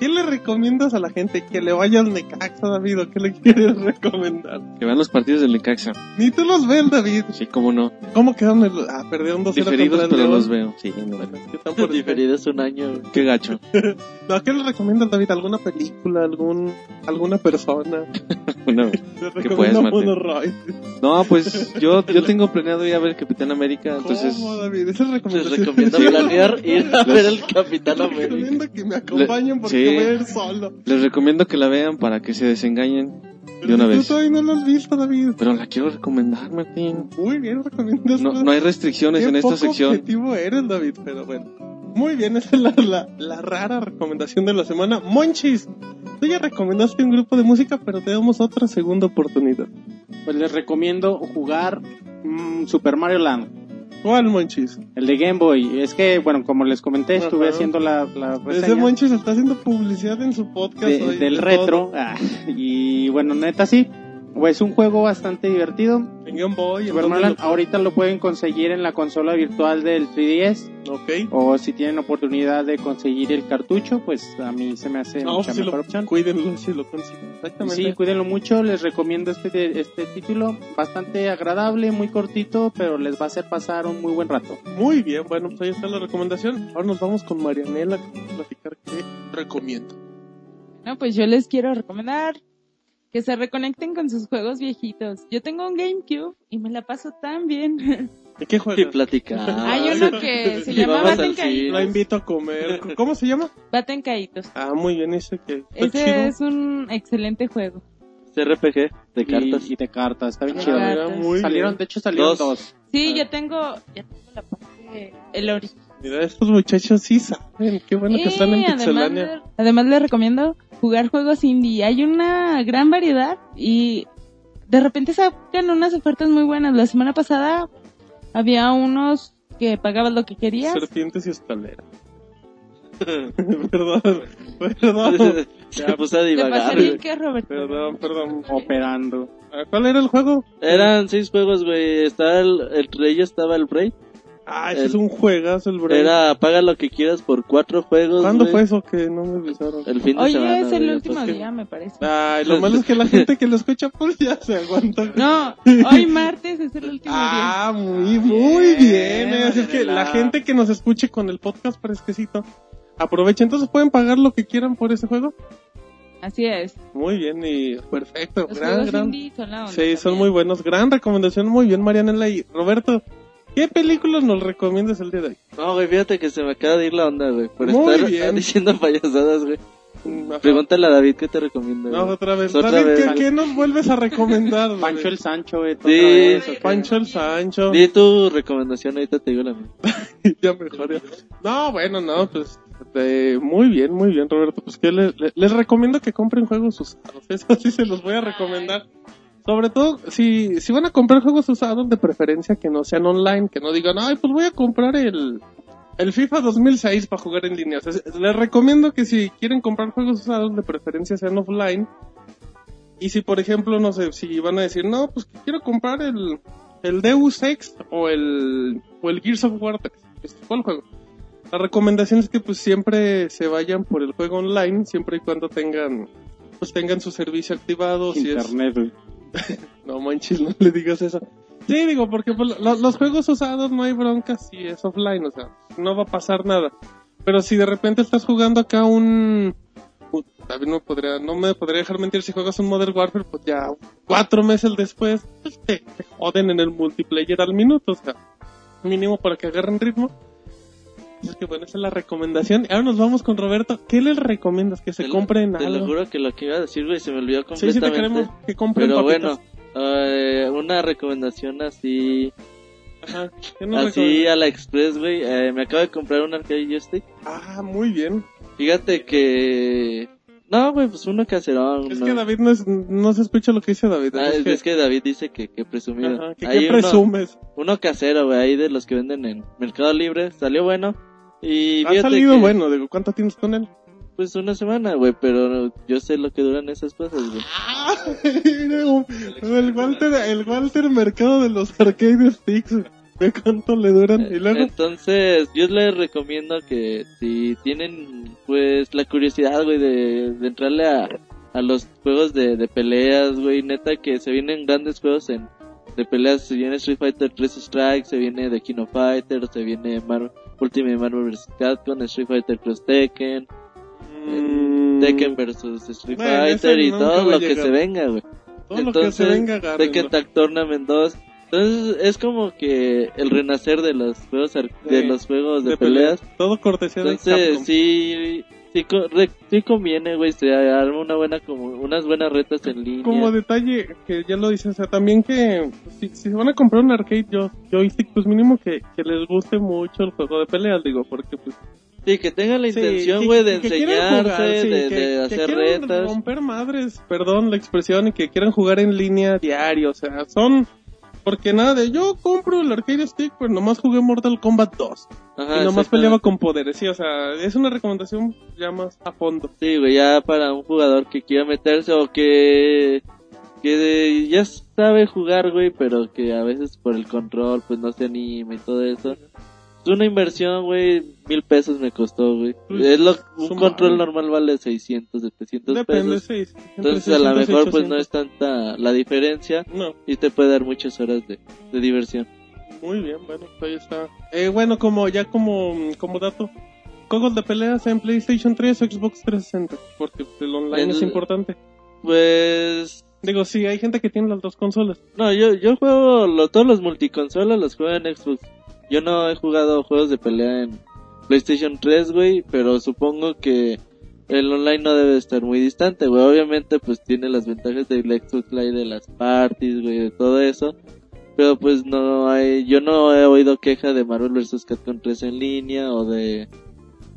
¿Qué le recomiendas a la gente? ¿Que le vaya al Necaxa, David? ¿O qué le quieres recomendar? Que vean los partidos del Necaxa. Ni tú los ves, David. Sí, cómo no. ¿Cómo quedaron? El... Ah, perdieron 2-0 Diferidos, contra el pero León. los veo. Sí, no. Bueno, que están por Diferidos un año. Qué gacho. *laughs* No, ¿Qué le recomiendas, David? ¿Alguna película? algún ¿Alguna persona? *laughs* Bueno, Le puedes, recomiendo? Monoroy. no, pues yo, yo tengo planeado ir a ver Capitán América, entonces... ¿Cómo, David? Esa es Les recomendación. recomiendo Sí. planear ir a ver el Capitán Les América. recomiendo que me acompañen porque Sí. voy a ir solo. Les recomiendo que la vean para que se desengañen de Pero una si vez. Tú todavía no lo has visto, David. Pero la quiero recomendar, Martín. Muy bien, recomiendas. No, no hay restricciones Qué en esta poco sección. objetivo eres, David, pero bueno. Muy bien, *laughs* esa es la, la, la rara recomendación de la semana. Monchis, tú ya recomendaste un grupo de música, pero te damos otra segunda oportunidad. Pues les recomiendo jugar mm, Super Mario Land. ¿Cuál, Monchis? El de Game Boy. Es que, bueno, como les comenté, estuve haciendo la, la Ese Monchis está haciendo publicidad en su podcast de- hoy, del de retro. ah, y bueno, neta sí. Pues un juego bastante divertido. En Game Boy. ¿en Super dónde Mario lo- ahorita lo pueden conseguir en la consola virtual del 3DS. Ok. O si tienen oportunidad de conseguir el cartucho, pues a mí se me hace No, mucha si mejor lo, opción. cuídenlo si lo consiguen. Exactamente. Sí, cuídenlo mucho, les recomiendo este, este título, bastante agradable, muy cortito, pero les va a hacer pasar un muy buen rato. Muy bien, bueno, pues ahí está la recomendación. Ahora nos vamos con Marianela que va a platicar qué recomiendo. No, pues yo les quiero recomendar que se reconecten con sus juegos viejitos. Yo tengo un GameCube y me la paso tan bien. *laughs* ¿De qué Y juegas? platicaba. Hay uno que *laughs* se Y llama Baten Caídos. invito a comer. ¿Cómo se llama? Baten Caídos. Ah, muy bien, ese que Ese chido. es un excelente juego. RPG de cartas. Y, y de cartas, está bien chido. Ah, Salieron, de hecho salieron Dos. dos. Sí, Ah. yo tengo, ya tengo la parte, el original. Mira, estos muchachos sí saben. Qué bueno que están en Y además, Pixelania. le- además les recomiendo jugar juegos indie. Hay una gran variedad y de repente sacan unas ofertas muy buenas. La semana pasada había unos que pagabas lo que querías. Serpientes y escaleras. *laughs* perdón, perdón, *laughs* Se puso a Te divagar. que Roberto. perdón, perdón. Operando. ¿Cuál era el juego? Eran seis juegos, güey. Estaba el, entre ellos estaba el Braid. Ah, ese El- es un juegazo, el Braid. Era paga lo que quieras por cuatro juegos. ¿Cuándo güey. fue eso que no me avisaron? El fin de Oye, semana. es el güey, último pues que- día, me parece. Ay, lo malo es que la *laughs* gente que lo escucha, pues ya se aguanta. No, hoy martes es el último día. Ah, muy, muy bien. Bien, Así es que la gente que nos escuche con el podcast fresquecito, aprovechen. Entonces pueden pagar lo que quieran por ese juego. Así es. Muy bien y perfecto. Los gran, gran. son la onda Sí, son muy buenos. Gran recomendación. Muy bien, Marianela y Roberto. ¿Qué películas nos recomiendas el día de hoy? No, güey, fíjate que se me acaba de ir la onda, güey. Por Muy estar bien. diciendo payasadas, güey. Mm, ajá. Pregúntale a David qué te recomienda. No, güey. otra vez. Otra David, vez. ¿qué, qué nos vuelves a recomendar? David? Pancho el Sancho, otra Sí. vez, ¿o qué? Pancho el Sancho. Di tu recomendación, ahorita te digo la mía. *laughs* ya mejor. ya. No, bueno, no, pues eh, muy bien, muy bien, Roberto. Pues que le- le- les recomiendo que compren juegos usados. *laughs* Eso sí se los voy a recomendar. Sobre todo, si, si van a comprar juegos usados, de preferencia que no sean online, que no digan, ay, pues voy a comprar el, el FIFA 2006 para jugar en línea. Les recomiendo que si quieren comprar juegos usados, de preferencia sean offline. Y si, por ejemplo, no sé, si van a decir, no, pues quiero comprar el, el Deus Ex o el, o el Gears of War 3. Este, ¿Cuál juego? La recomendación es que pues siempre se vayan por el juego online, siempre y cuando tengan, pues tengan su servicio activado. Internet. *laughs* no manches, no le digas eso. Sí, digo, porque pues, lo- los juegos usados no hay bronca si es offline, o sea, no va a pasar nada. Pero si de repente estás jugando acá un... un- David no, podría, no me podría dejar mentir, si juegas un Modern Warfare, pues ya cuatro meses después pues, te, te joden en el multiplayer al minuto, o sea, mínimo para que agarren ritmo. Así que bueno, esa es la recomendación. Ahora nos vamos con Roberto. ¿Qué les recomiendas? Que se Te lo- compren Te lo algo. juro que lo que iba a decir, güey, se me olvidó Sí, sí te completamente. queremos que compren Pero papitas. bueno, eh, una recomendación así, Ajá. ¿Qué nos así recomiendas? a la express, güey. Eh, me acabo de comprar un arcade joystick. Ah, muy bien. Fíjate que... No, güey, pues uno caserón. Es ¿no? que David no, es- no se escucha lo que dice David. Ah, es que- es que David dice que, que presumido. Ajá, que ¿qué uno- presumes? Uno casero, güey, ahí de los que venden en Mercado Libre. Salió bueno. Y Ha salido que, bueno, digo, ¿cuánto tienes con él? Pues una semana, güey, pero yo sé lo que duran esas cosas, güey. *laughs* el Walter, el Walter Mercado de los arcade sticks. ¿De cuánto le duran? Y luego, Entonces, yo les recomiendo que si tienen, pues, la curiosidad, güey, de, de entrarle a, a los juegos de, de peleas, güey, neta que se vienen grandes juegos en de peleas, se viene Street Fighter 3 Strike, se viene The King of Fighters, se viene Marvel, Ultimate Marvel vs. Capcom, Street Fighter Cross Tekken, mm, Tekken vs. Street Fighter y todo lo que se venga, güey. todo lo que se venga, agárrenlo. Tekken Tag Tournament 2. Entonces es como que el renacer de los juegos ar- de Sí, los juegos de, de peleas. peleas. Todo cortesía de Entonces Capcom. sí sí, sí conviene, güey, se arma una buena como unas buenas retas en línea. Como detalle, que ya lo dice, o sea, también que si, si se van a comprar un arcade yo, joystick, pues mínimo que, que les guste mucho el juego de peleas, digo, porque pues... Sí, que tengan la intención, que- güey, de que enseñarse, jugar, sí, de, que- de que hacer quieran retas. romper madres, perdón la expresión, y que quieran jugar en línea diario, o sea, son... Porque nada de yo compro el arcade stick, pues nomás jugué Mortal Kombat 2. Ajá, y nomás peleaba con poderes, sí, o sea, es una recomendación ya más a fondo. Sí, güey, ya para un jugador que quiera meterse o que que ya sabe jugar, güey, pero que a veces por el control, pues no se anima y todo eso. Una inversión, güey, mil pesos me costó, güey. Pues, es lo, un control normal vale 600, 700 Depende, pesos. entre Entonces a lo 600 y mejor pues no 800. es tanta la diferencia No, y te puede dar muchas horas de, de diversión. muy bien, bueno, pues ahí está. Eh, bueno, como ya como, como dato, juegos de peleas en PlayStation 3 o Xbox 360, porque el online El- es importante. Pues Digo, sí, hay gente que tiene las dos consolas. no, yo yo juego lo- todos los multiconsolas los juego en Xbox. Yo no he jugado juegos de pelea en PlayStation 3, güey, pero supongo que el online no debe estar muy distante, güey. Obviamente pues tiene las ventajas del Xbox Live de las parties, güey, de todo eso. Pero pues no hay, yo no he oído queja de Marvel vs. Capcom 3 en línea o de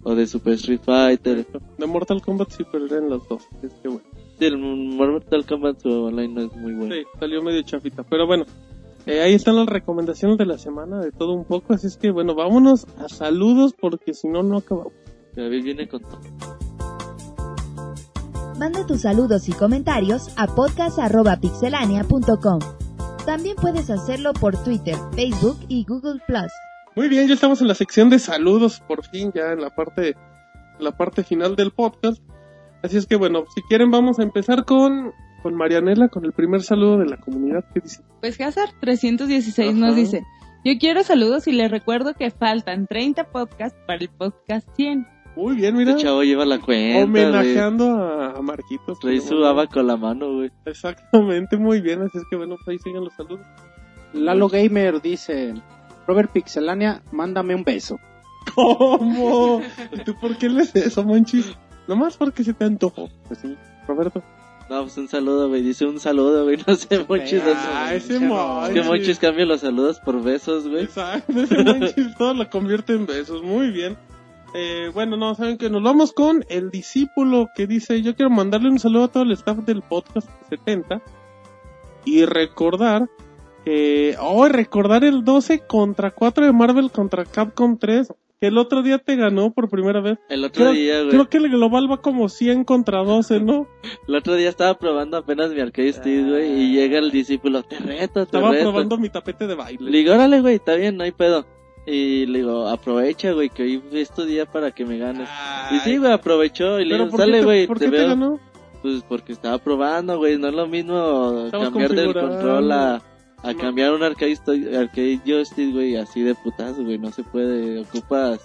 o de Super Street Fighter. De Mortal Kombat sí, pero eran las dos. Es que bueno. Sí, el Mortal Kombat su online no es muy bueno. Sí, salió medio chafita. Pero bueno, eh, ahí están las recomendaciones de la semana, de todo un poco. Así es que bueno, vámonos a saludos porque si no, no acabamos. David viene con todo. Manda tus saludos y comentarios a podcast.pixelania.com. También puedes hacerlo por Twitter, Facebook y Google Plus. Muy bien, ya estamos en la sección de saludos, por fin, ya en la parte, la parte final del podcast. Así es que bueno, si quieren vamos a empezar con, con Marianela, con el primer saludo de la comunidad que dice. Pues Hazard 316 nos Ajá. dice, yo quiero saludos y les recuerdo que faltan 30 podcasts para el podcast 100. Muy bien, mira, Este chavo lleva la cuenta, homenajeando a, a Marquitos. Trae su abaco la mano, güey. Exactamente, muy bien, así es que bueno, pues ahí sigan los saludos. Lalo Gamer dice, Robert Pixelania, mándame un beso. ¿Cómo? ¿Tú por qué lees eso, Monchis? Nomás porque se te antojó. Pues sí, Roberto. No, pues un saludo, güey. Dice un saludo, güey. *laughs* No sé, Monchis. Ah, ese Monchis. Es que Monchis cambia los saludos por besos, güey. Exacto, ese Monchis todo lo convierte en besos. Muy bien. Eh, bueno, no, saben que nos vamos con el discípulo que dice, yo quiero mandarle un saludo a todo el staff del podcast 70 y recordar que, oh, recordar el 12 contra 4 de Marvel contra Capcom 3, que el otro día te ganó por primera vez. El otro Creo, día, güey. creo que el global va como 100 contra 12, ¿no? *laughs* El otro día estaba probando apenas mi arcade stick, güey. Y llega el discípulo, te reto, te Estaba reto. probando mi tapete de baile. Le digo, órale, güey, está bien, no hay pedo. Y le digo, aprovecha, güey, que hoy es tu día para que me ganes. Y sí, güey, aprovechó. Y le digo, ¿por qué sale, güey, ¿por te qué te ganó? Pues porque estaba probando, güey. No es lo mismo Estabas cambiar del control a, a No. cambiar un arcade, arcade joystick, güey, así de putazo, güey. No se puede. Ocupas,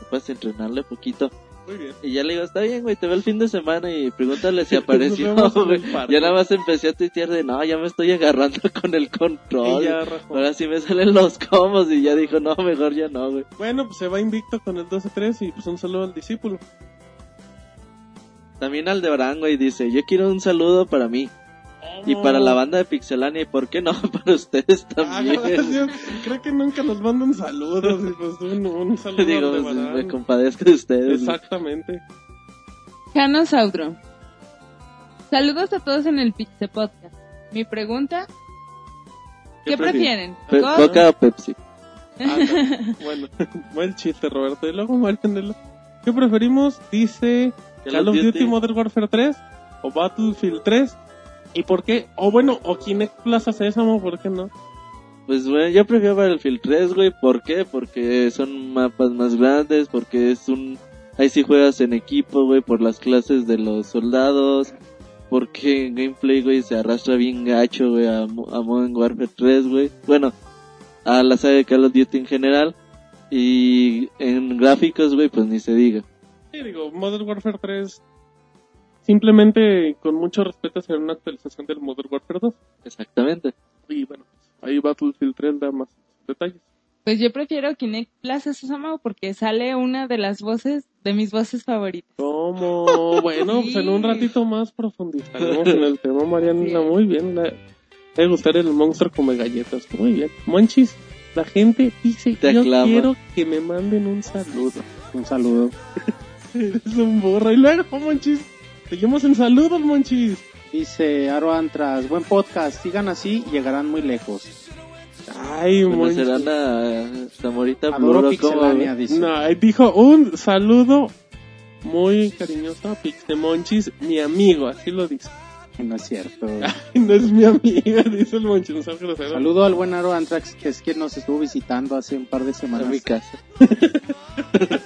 ocupas entrenarle poquito. Muy bien. Y ya le digo, está bien, güey, te veo el fin de semana y pregúntale si *laughs* apareció, güey. Ya nada más empecé a tuitear de, no, ya me estoy agarrando *laughs* con el control. Y ya rajó. Ahora sí me salen los combos y ya dijo, no, mejor ya no, güey. Bueno, pues se va invicto con el 12-3 y pues un saludo al discípulo. También Aldebarán, güey, dice, yo quiero un saludo para mí. Y para la banda de Pixelania, y por qué no *laughs* para ustedes Ah, también. *laughs* gracias. Creo que nunca nos mandan saludos. y pues un, un *laughs* saludo Digo, pues, me compadezco de ustedes. Exactamente. Jano Saudro. Saludos a todos en el Pixel Podcast. Mi pregunta, ¿qué, prefieren? Pe- ¿Coca? ¿Coca o Pepsi? Ah, no. bueno, buen chiste, Roberto. Y luego Marianela. ¿Qué preferimos? Dice Call of Duty Modern Warfare 3 o Battlefield 3. ¿Y por qué? O bueno, o Kinect Plaza Sésamo, ¿por qué no? Pues bueno, yo prefiero Battlefield 3, güey. ¿Por qué? Porque son mapas más grandes, porque es un... Ahí sí juegas en equipo, güey, por las clases de los soldados. Porque en gameplay, güey, se arrastra bien gacho, güey, a, Mo- a Modern Warfare 3, güey. Bueno, a la saga de Call of Duty en general. Y en gráficos, güey, pues ni se diga. Sí, digo, Modern Warfare 3 simplemente con mucho respeto será una actualización del Modern Warfare 2. Exactamente. Y bueno, ahí Battlefield 3 da más detalles. Pues yo prefiero Kinect Plaza Sésamo porque sale una de las voces, de mis voces favoritas. ¿Cómo? *laughs* Bueno, pues en un Sí. ratito más profundizaremos en el tema, Mariana. Sí. Muy bien. Le debe gustar el monstruo come galletas. Muy bien. Monchis, la gente dice, Te yo aclama. quiero que me manden un saludo. Un saludo. *laughs* es un burro. Y luego, Monchis, seguimos en saludos, Monchis. Dice Aro Antras, buen podcast, sigan así y llegarán muy lejos. Ay, Monchis. A Zamorita Adoro Pixelania, dice. No, ahí dijo un saludo muy cariñoso a Pixemonchis, mi amigo, así lo dice. No es cierto. *laughs* no es mi amiga, *laughs* dice el Monchis, no seas grosero. Saludo al buen Aro Antrax, que es quien nos estuvo visitando hace un par de A semanas. mi casa. *laughs*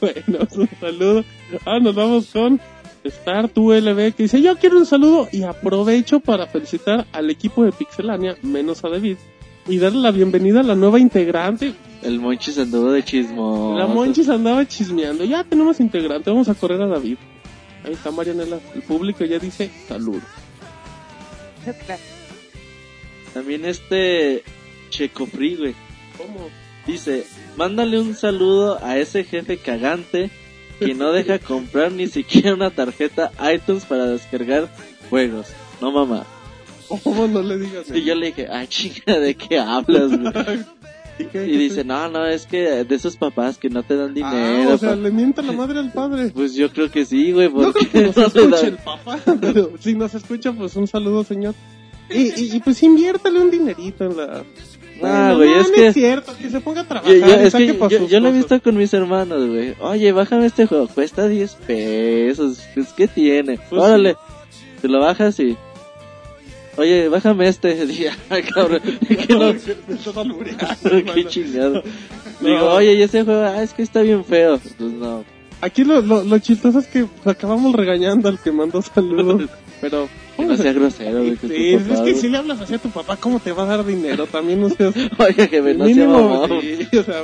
Bueno, un saludo. Ah, nos vamos con Start ULB que dice, yo quiero un saludo y aprovecho para felicitar al equipo de Pixelania, menos a David, y darle la bienvenida a la nueva integrante. El Monchis anduvo de chismo. La Monchis andaba chismeando, ya tenemos integrante, vamos a correr a David. Ahí está Marianela, el público ya dice salud. También este Checo Free, güey. ¿Cómo? Dice, mándale un saludo a ese jefe cagante que no deja comprar ni siquiera una tarjeta iTunes para descargar juegos. No mamá. ¿Cómo no le digas Y yo le dije, ah, chica, ¿de qué hablas? *laughs* ¿Y dice, no, no, es que de esos papás que no te dan Ah, dinero. o sea, pa-". le mienta la madre al padre. *laughs* Pues yo creo que sí, güey, No porque creo que *laughs* nos no escuche el papá, pero si nos escucha, pues un saludo, señor. Y, y, y, pues inviértale un dinerito en la... Ah, güey, no, es no que... es cierto, que se ponga a trabajar Yo, yo- es que yo, yo lo he visto con mis hermanos, güey. Oye, bájame este juego, cuesta 10 pesos. Pues, ¿qué tiene? Pues Órale, te lo bajas y... Oye, bájame este *laughs* día, cabrón. *laughs* que *laughs* no- qué chingado. No. Digo, oye, y ese juego, ah, es que está bien feo. Pues no. Aquí lo, lo, lo chistoso es que acabamos regañando al que mandó saludos, pero... Que no sea grosero, güey. tu Sí, papá, es que güey. si le hablas así a tu papá, ¿cómo te va a dar dinero? También no seas... Oye, que me no mínimo, sí, o sea,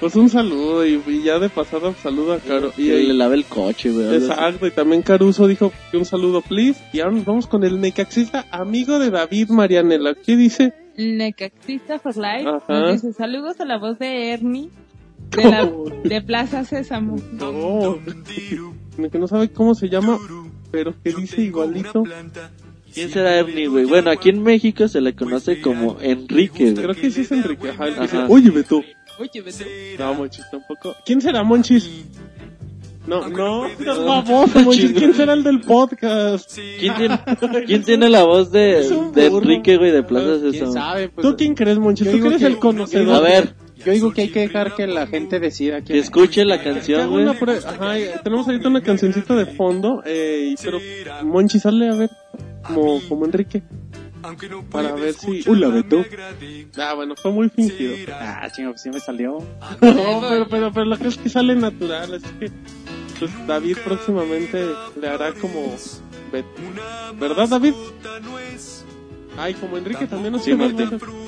pues un saludo y, y ya de pasada saludo a Caro. Y le lave el coche, güey. Exacto, y también Caruso dijo que un saludo, please. Y ahora nos vamos con el necaxista, amigo de David Marianela. ¿Qué dice? Necaxista for Life Ajá. nos dice saludos a la voz de Ernie de, la, de Plaza Sésamo. No, que no sabe cómo se llama, pero que dice igualito. ¿Quién será Ernie, güey? Bueno, aquí en México se le conoce como Enrique, güey. Creo que sí es Enrique. Ajá, el que dice, Ajá. oye, Beto. Oye, Beto. No, Monchis tampoco. ¿Quién será Monchis? No, no, seas baboso, Monchis. ¿Quién será el del podcast? ¿Quién tiene, *laughs* quién tiene la voz de, de. Enrique, güey, de Plaza ¿Quién Sésamo? sabe? Pues, ¿Tú quién crees, Monchis? Yo Tú digo eres que- el conocedor. A ver, Yo digo que hay que dejar que la gente decida que es. escuche la canción, güey. Ajá, tenemos ahorita una cancioncita de fondo, eh, y- pero Monchi sale a ver como, como Enrique para ver si... Hola, Beto. Ah, bueno, fue muy fingido. Ah, chingo, pues sí me salió. *laughs* No, pero, pero, pero lo que es que sale natural, así que pues David próximamente le hará como. ¿Verdad, David? Ay, como Enrique también no Sí.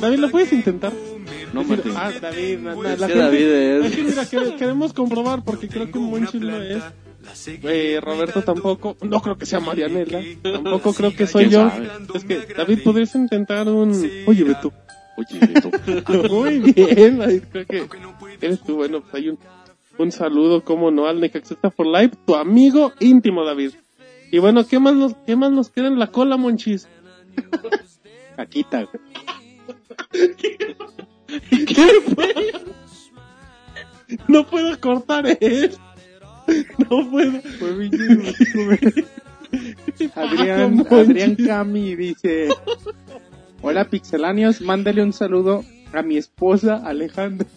David, ¿lo puedes intentar? No, Martín. Ah, David, na- na- Es la que gente- David es- es que mira, que- queremos comprobar porque creo que Monchis no es. Eh, Roberto tampoco, no creo que sea Marianela, tampoco creo que soy ¿Quién yo. sabe? Es que, David, ¿podrías intentar un... Oye, Beto. Oye, Beto. *laughs* *laughs* Muy bien, David, creo que eres tú. Bueno, pues hay un, un saludo, como no, al Necaxista for Life, tu amigo íntimo, David. Y bueno, ¿qué más nos, qué más nos queda en la cola, Monchis? *laughs* Caquita, güey. ¿Qué fue? No puedo cortar esto. No puedo. Fue mi Adrián. Adrián Cami dice: Hola pixelanios, mándale un saludo a mi esposa Alejandra.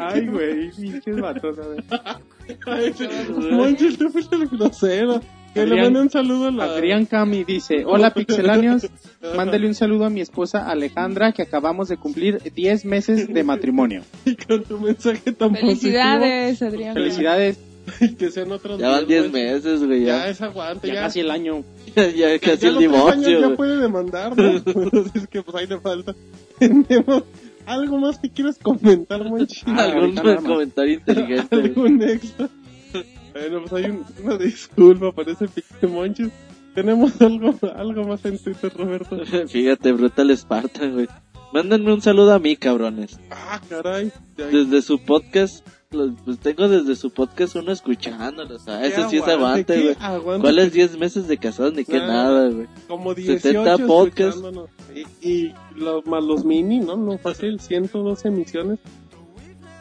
Ay, güey, pinches vatos, a ver. Ay, Monchis, tú fuiste el grosero. Que le Adrián- mande un saludo a la... Adrián Cami dice: *laughs* Hola pixelanios, mándale un saludo a mi esposa Alejandra que acabamos de cumplir 10 meses de matrimonio. *laughs* Y con tu mensaje tan Felicidades, Adrián. Felicidades, positivo. Que sean otros Ya van 10 meses. meses, güey, Ya ya. es aguante, ya ya. casi el año. *laughs* Ya, ya casi Ya el los tres años divorcio, ya puede demandar, ¿no? Entonces que pues ahí le falta. Tenemos algo más que quieres comentar, Monchi. Ah, Algún comentario inteligente. ¿Algún extra? Bueno, pues hay un- una disculpa, parece Pixie Monchis. Tenemos *laughs* algo, algo más en Twitter, Roberto. *laughs* Fíjate, Brutal Spartan, güey. Mándenme un saludo a mí, cabrones. Ah, caray. De Desde su podcast, los- pues tengo desde su podcast uno escuchándolo, o sea, ¿Qué eso sí es aguante? aguante, ¿Qué güey. ¿Cuáles 10 meses de casados ni qué Nah. nada, güey? Como 18 70 podcasts. Y, y los, más los mini, ¿no? No fácil, 112 emisiones.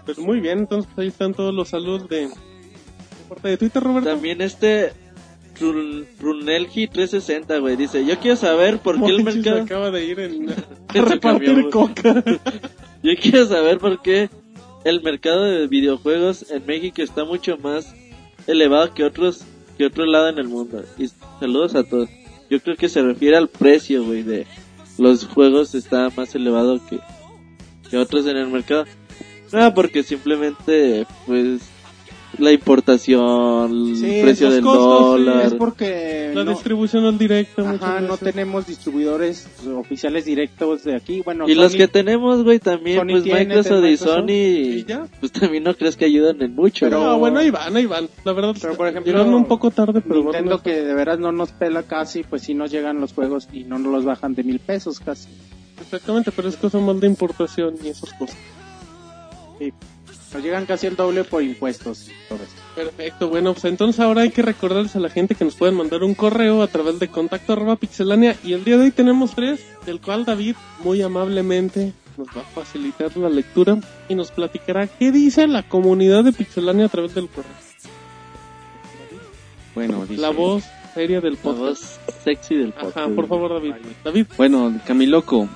Pues muy bien, entonces ahí están todos los saludos de... ¿De parte de Twitter, Roberto? También este Run- Runelgi360, güey, dice, yo quiero saber por qué el mercado... acaba de ir en, *laughs* a repartir coca. *laughs* Yo quiero saber por qué el mercado de videojuegos en México está mucho más elevado que otros que otro lado en el mundo. Y saludos a todos. Yo creo que se refiere al precio, güey, de los juegos está más elevado que, que otros en el mercado. No, porque simplemente, pues, la importación, Sí, el precio los del costos, sí, dólar. es porque La no, distribución al directo. ajá, no tenemos distribuidores oficiales directos de aquí. Bueno, Y los Sony- que tenemos, güey, también, Sony pues tiene, Microsoft y Sony, y ya. pues también no crees que ayudan en mucho. Pero-. No, bueno, ahí van, ahí van. La verdad, Pero, por ejemplo, llegaron un poco tarde, pero Nintendo bueno, que de veras no nos pela casi, pues sí nos llegan los juegos y no nos los bajan de mil pesos casi. Exactamente, pero es cosa más de importación y esas cosas. Nos llegan casi el doble por impuestos. y todo esto. Perfecto, bueno, pues entonces ahora hay que recordarles a la gente que nos pueden mandar un correo a través de contacto arroba pixelania y el día de hoy tenemos tres, del cual David muy amablemente nos va a facilitar la lectura y nos platicará qué dice la comunidad de pixelania a través del correo. Bueno, dice... La voz seria del La podcast. voz sexy del podcast. Ajá, por favor David. David, Bueno, Camiloco.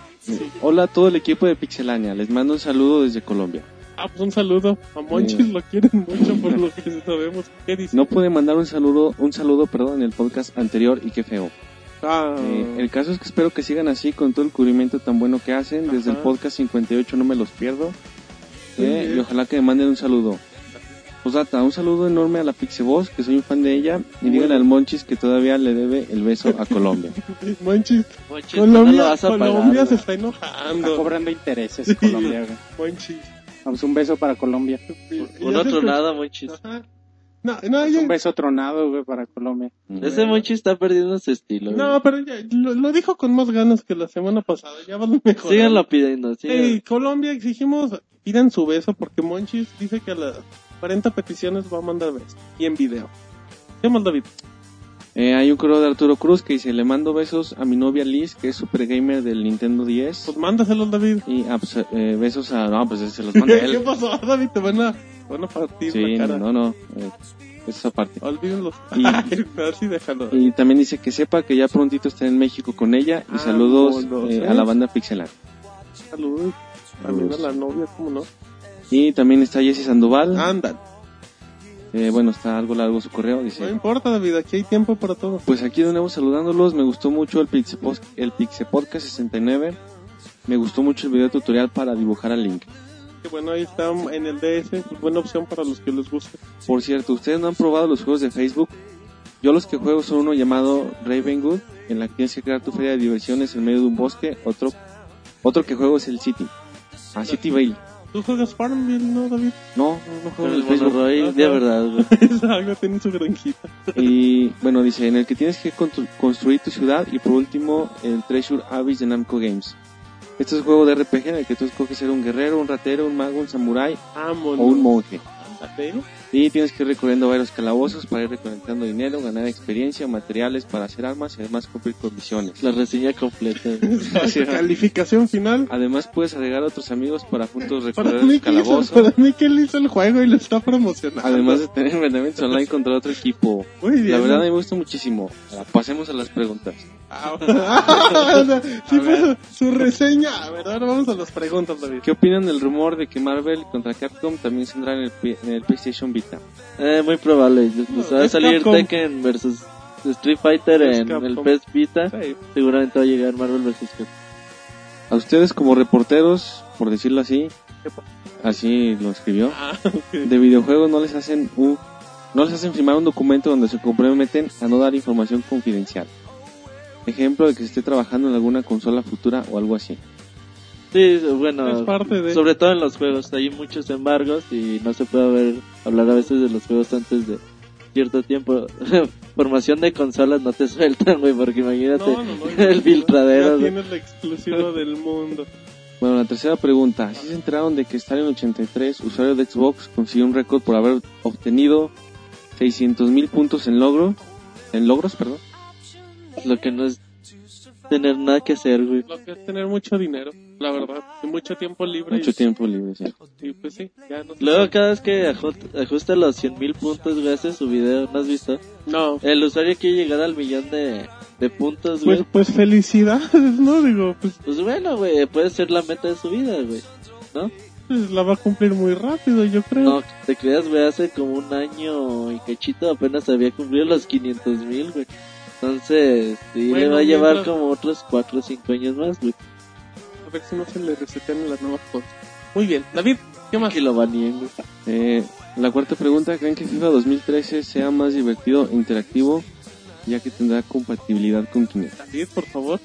Hola a todo el equipo de Pixelania. Les mando un saludo desde Colombia. Ah, pues un saludo. A Monchis Sí. lo quieren mucho por lo que sabemos. ¿Qué dice? No pude mandar un saludo, un saludo, perdón, en el podcast anterior y qué feo. Ah, Eh, el caso es que espero que sigan así con todo el cubrimiento tan bueno que hacen. Desde el podcast 58 no me los pierdo. Eh, y ojalá que me manden un saludo. Posdata, un saludo enorme a la Pixeboss, que soy un fan de ella. Y díganle al Monchis que todavía le debe el beso a Colombia. *laughs* Monchis, Monchis, ¿cuándo lo Colombia, pagar, Colombia se está Está enojando. cobrando intereses *laughs* Sí. Colombia. Monchis. Vamos, un beso para Colombia. Un otro nada, Monchis. Ajá. No, no, ya- Un beso tronado güey, para Colombia. Ese Monchis está perdiendo su estilo. güey. no, pero ya, lo, lo dijo con más ganas que la semana pasada. Ya va mejor. Síganlo pidiendo, Hey. Colombia, exigimos, pidan su beso porque Monchis dice que a las 40 peticiones va a mandar beso. Y en video. ¿Qué más, David? Eh, hay un correo de Arturo Cruz que dice, le mando besos a mi novia Liz, que es super gamer del Nintendo 10. Pues mándaselos, David. Y ah, pues, eh, besos a... No, pues se los *laughs* manda ¿Qué él. pasó, David? Te van a, van a partir Sí, la cara. no, no. eh, esa parte. Olvídenlos. Y- *laughs* déjalo. Y también dice que sepa que ya prontito está en México con ella. Y Ah, saludos eh, ¿eh? a la banda Pixelar. Saludos. También a la novia, ¿cómo no? Y también está Jessy Sandoval. Andan. Eh, bueno, está algo largo su correo. No importa, David, aquí hay tiempo para todo. pues aquí de nuevo saludándolos. Me gustó mucho el Pixe, Pos- el Pixe Podcast 69. Me gustó mucho el video tutorial para dibujar a Link. Que bueno, ahí está en el DS. pues, buena opción para los que les guste. Por cierto, ¿ustedes no han probado los juegos de Facebook? Yo los que juego son uno llamado Ravenwood, en la que tienes que crear tu feria de diversiones en medio de un bosque. Otro, otro que juego es el City. Ah, City Vale. ¿Tú juegas Farmville, no, David? No, no, juego el. Monoroy, Ajá. de verdad. *laughs* Exacto, tiene su granjita. Y bueno, dice, en el que tienes que constru- construir tu ciudad. Y por último, el Treasure Abyss de Namco Games. Este es un juego de RPG en el que tú escoges ser un guerrero, un ratero, un mago, un samurái Vámonos. o un monje. Ándate. Y tienes que ir recorriendo varios calabozos para ir recolectando dinero, ganar experiencia, materiales para hacer armas y además cumplir con misiones. La reseña completa. *laughs* Calificación final. Además puedes agregar a otros amigos para juntos recorrer el que hizo, calabozo. para mí que él hizo el juego y lo está promocionando. Además de tener enfrentamientos online contra otro equipo. Muy bien. La verdad me gusta muchísimo. Pasemos a las preguntas. Ah, *laughs* sí, fue su, reseña. A ver, ahora vamos a las preguntas, David. ¿Qué opinan del rumor de que Marvel contra Capcom también saldrá en el, en el PlayStation Vita? Eh, muy probable. Pues va a salir Capcom. Tekken versus Street Fighter Es en Capcom. el PS Vita. Sí. Seguramente va a llegar Marvel versus Capcom. A ustedes como reporteros, por decirlo así, así lo escribió, Ah, *laughs* de videojuegos no les hacen un, no les hacen firmar un documento donde se comprometen a no dar información confidencial. Ejemplo de que se esté trabajando en alguna consola futura o algo así. Sí, bueno, Es parte de- sobre todo en los juegos. Hay muchos embargos y no se puede ver, hablar a veces de los juegos antes de cierto tiempo. *laughs* Formación de consolas no te *laughs* sueltan, güey, porque imagínate No, no, no, *laughs* el filtradero. Ya tienes la exclusiva del mundo. Bueno, la tercera pregunta. ¿Sí se enteraron de que Stalin 83, usuario de Xbox, consiguió un récord por haber obtenido 600 mil puntos en logro? En logros, perdón. Lo que no es tener nada que hacer, güey. Lo que es tener mucho dinero, la verdad. Y mucho tiempo libre. Mucho y- tiempo libre, sí. Y pues sí, ya no. Luego cada vez que aju- ajusta los 100 mil puntos, güey, hace su video, ¿no has visto? No. El usuario quiere llegar al millón de, de puntos, güey. Pues, pues felicidades, *laughs* ¿no? Digo, pues Pues bueno, güey, puede ser la meta de su vida, güey. ¿No? pues, la va a cumplir muy rápido, yo creo. No, te creas, güey, hace como un año y cachito apenas había cumplido los 500 mil, güey. Entonces, sí, le Bueno, va a llevar mientras- como otros 4 o 5 años más, güey. A ver si no se le resetean las nuevas cosas. Muy bien, David, ¿qué más? Que lo baneen, güey. Eh, la cuarta pregunta, ¿creen que FIFA 2013 sea más divertido e interactivo ya que tendrá compatibilidad con Kinect? David, por favor.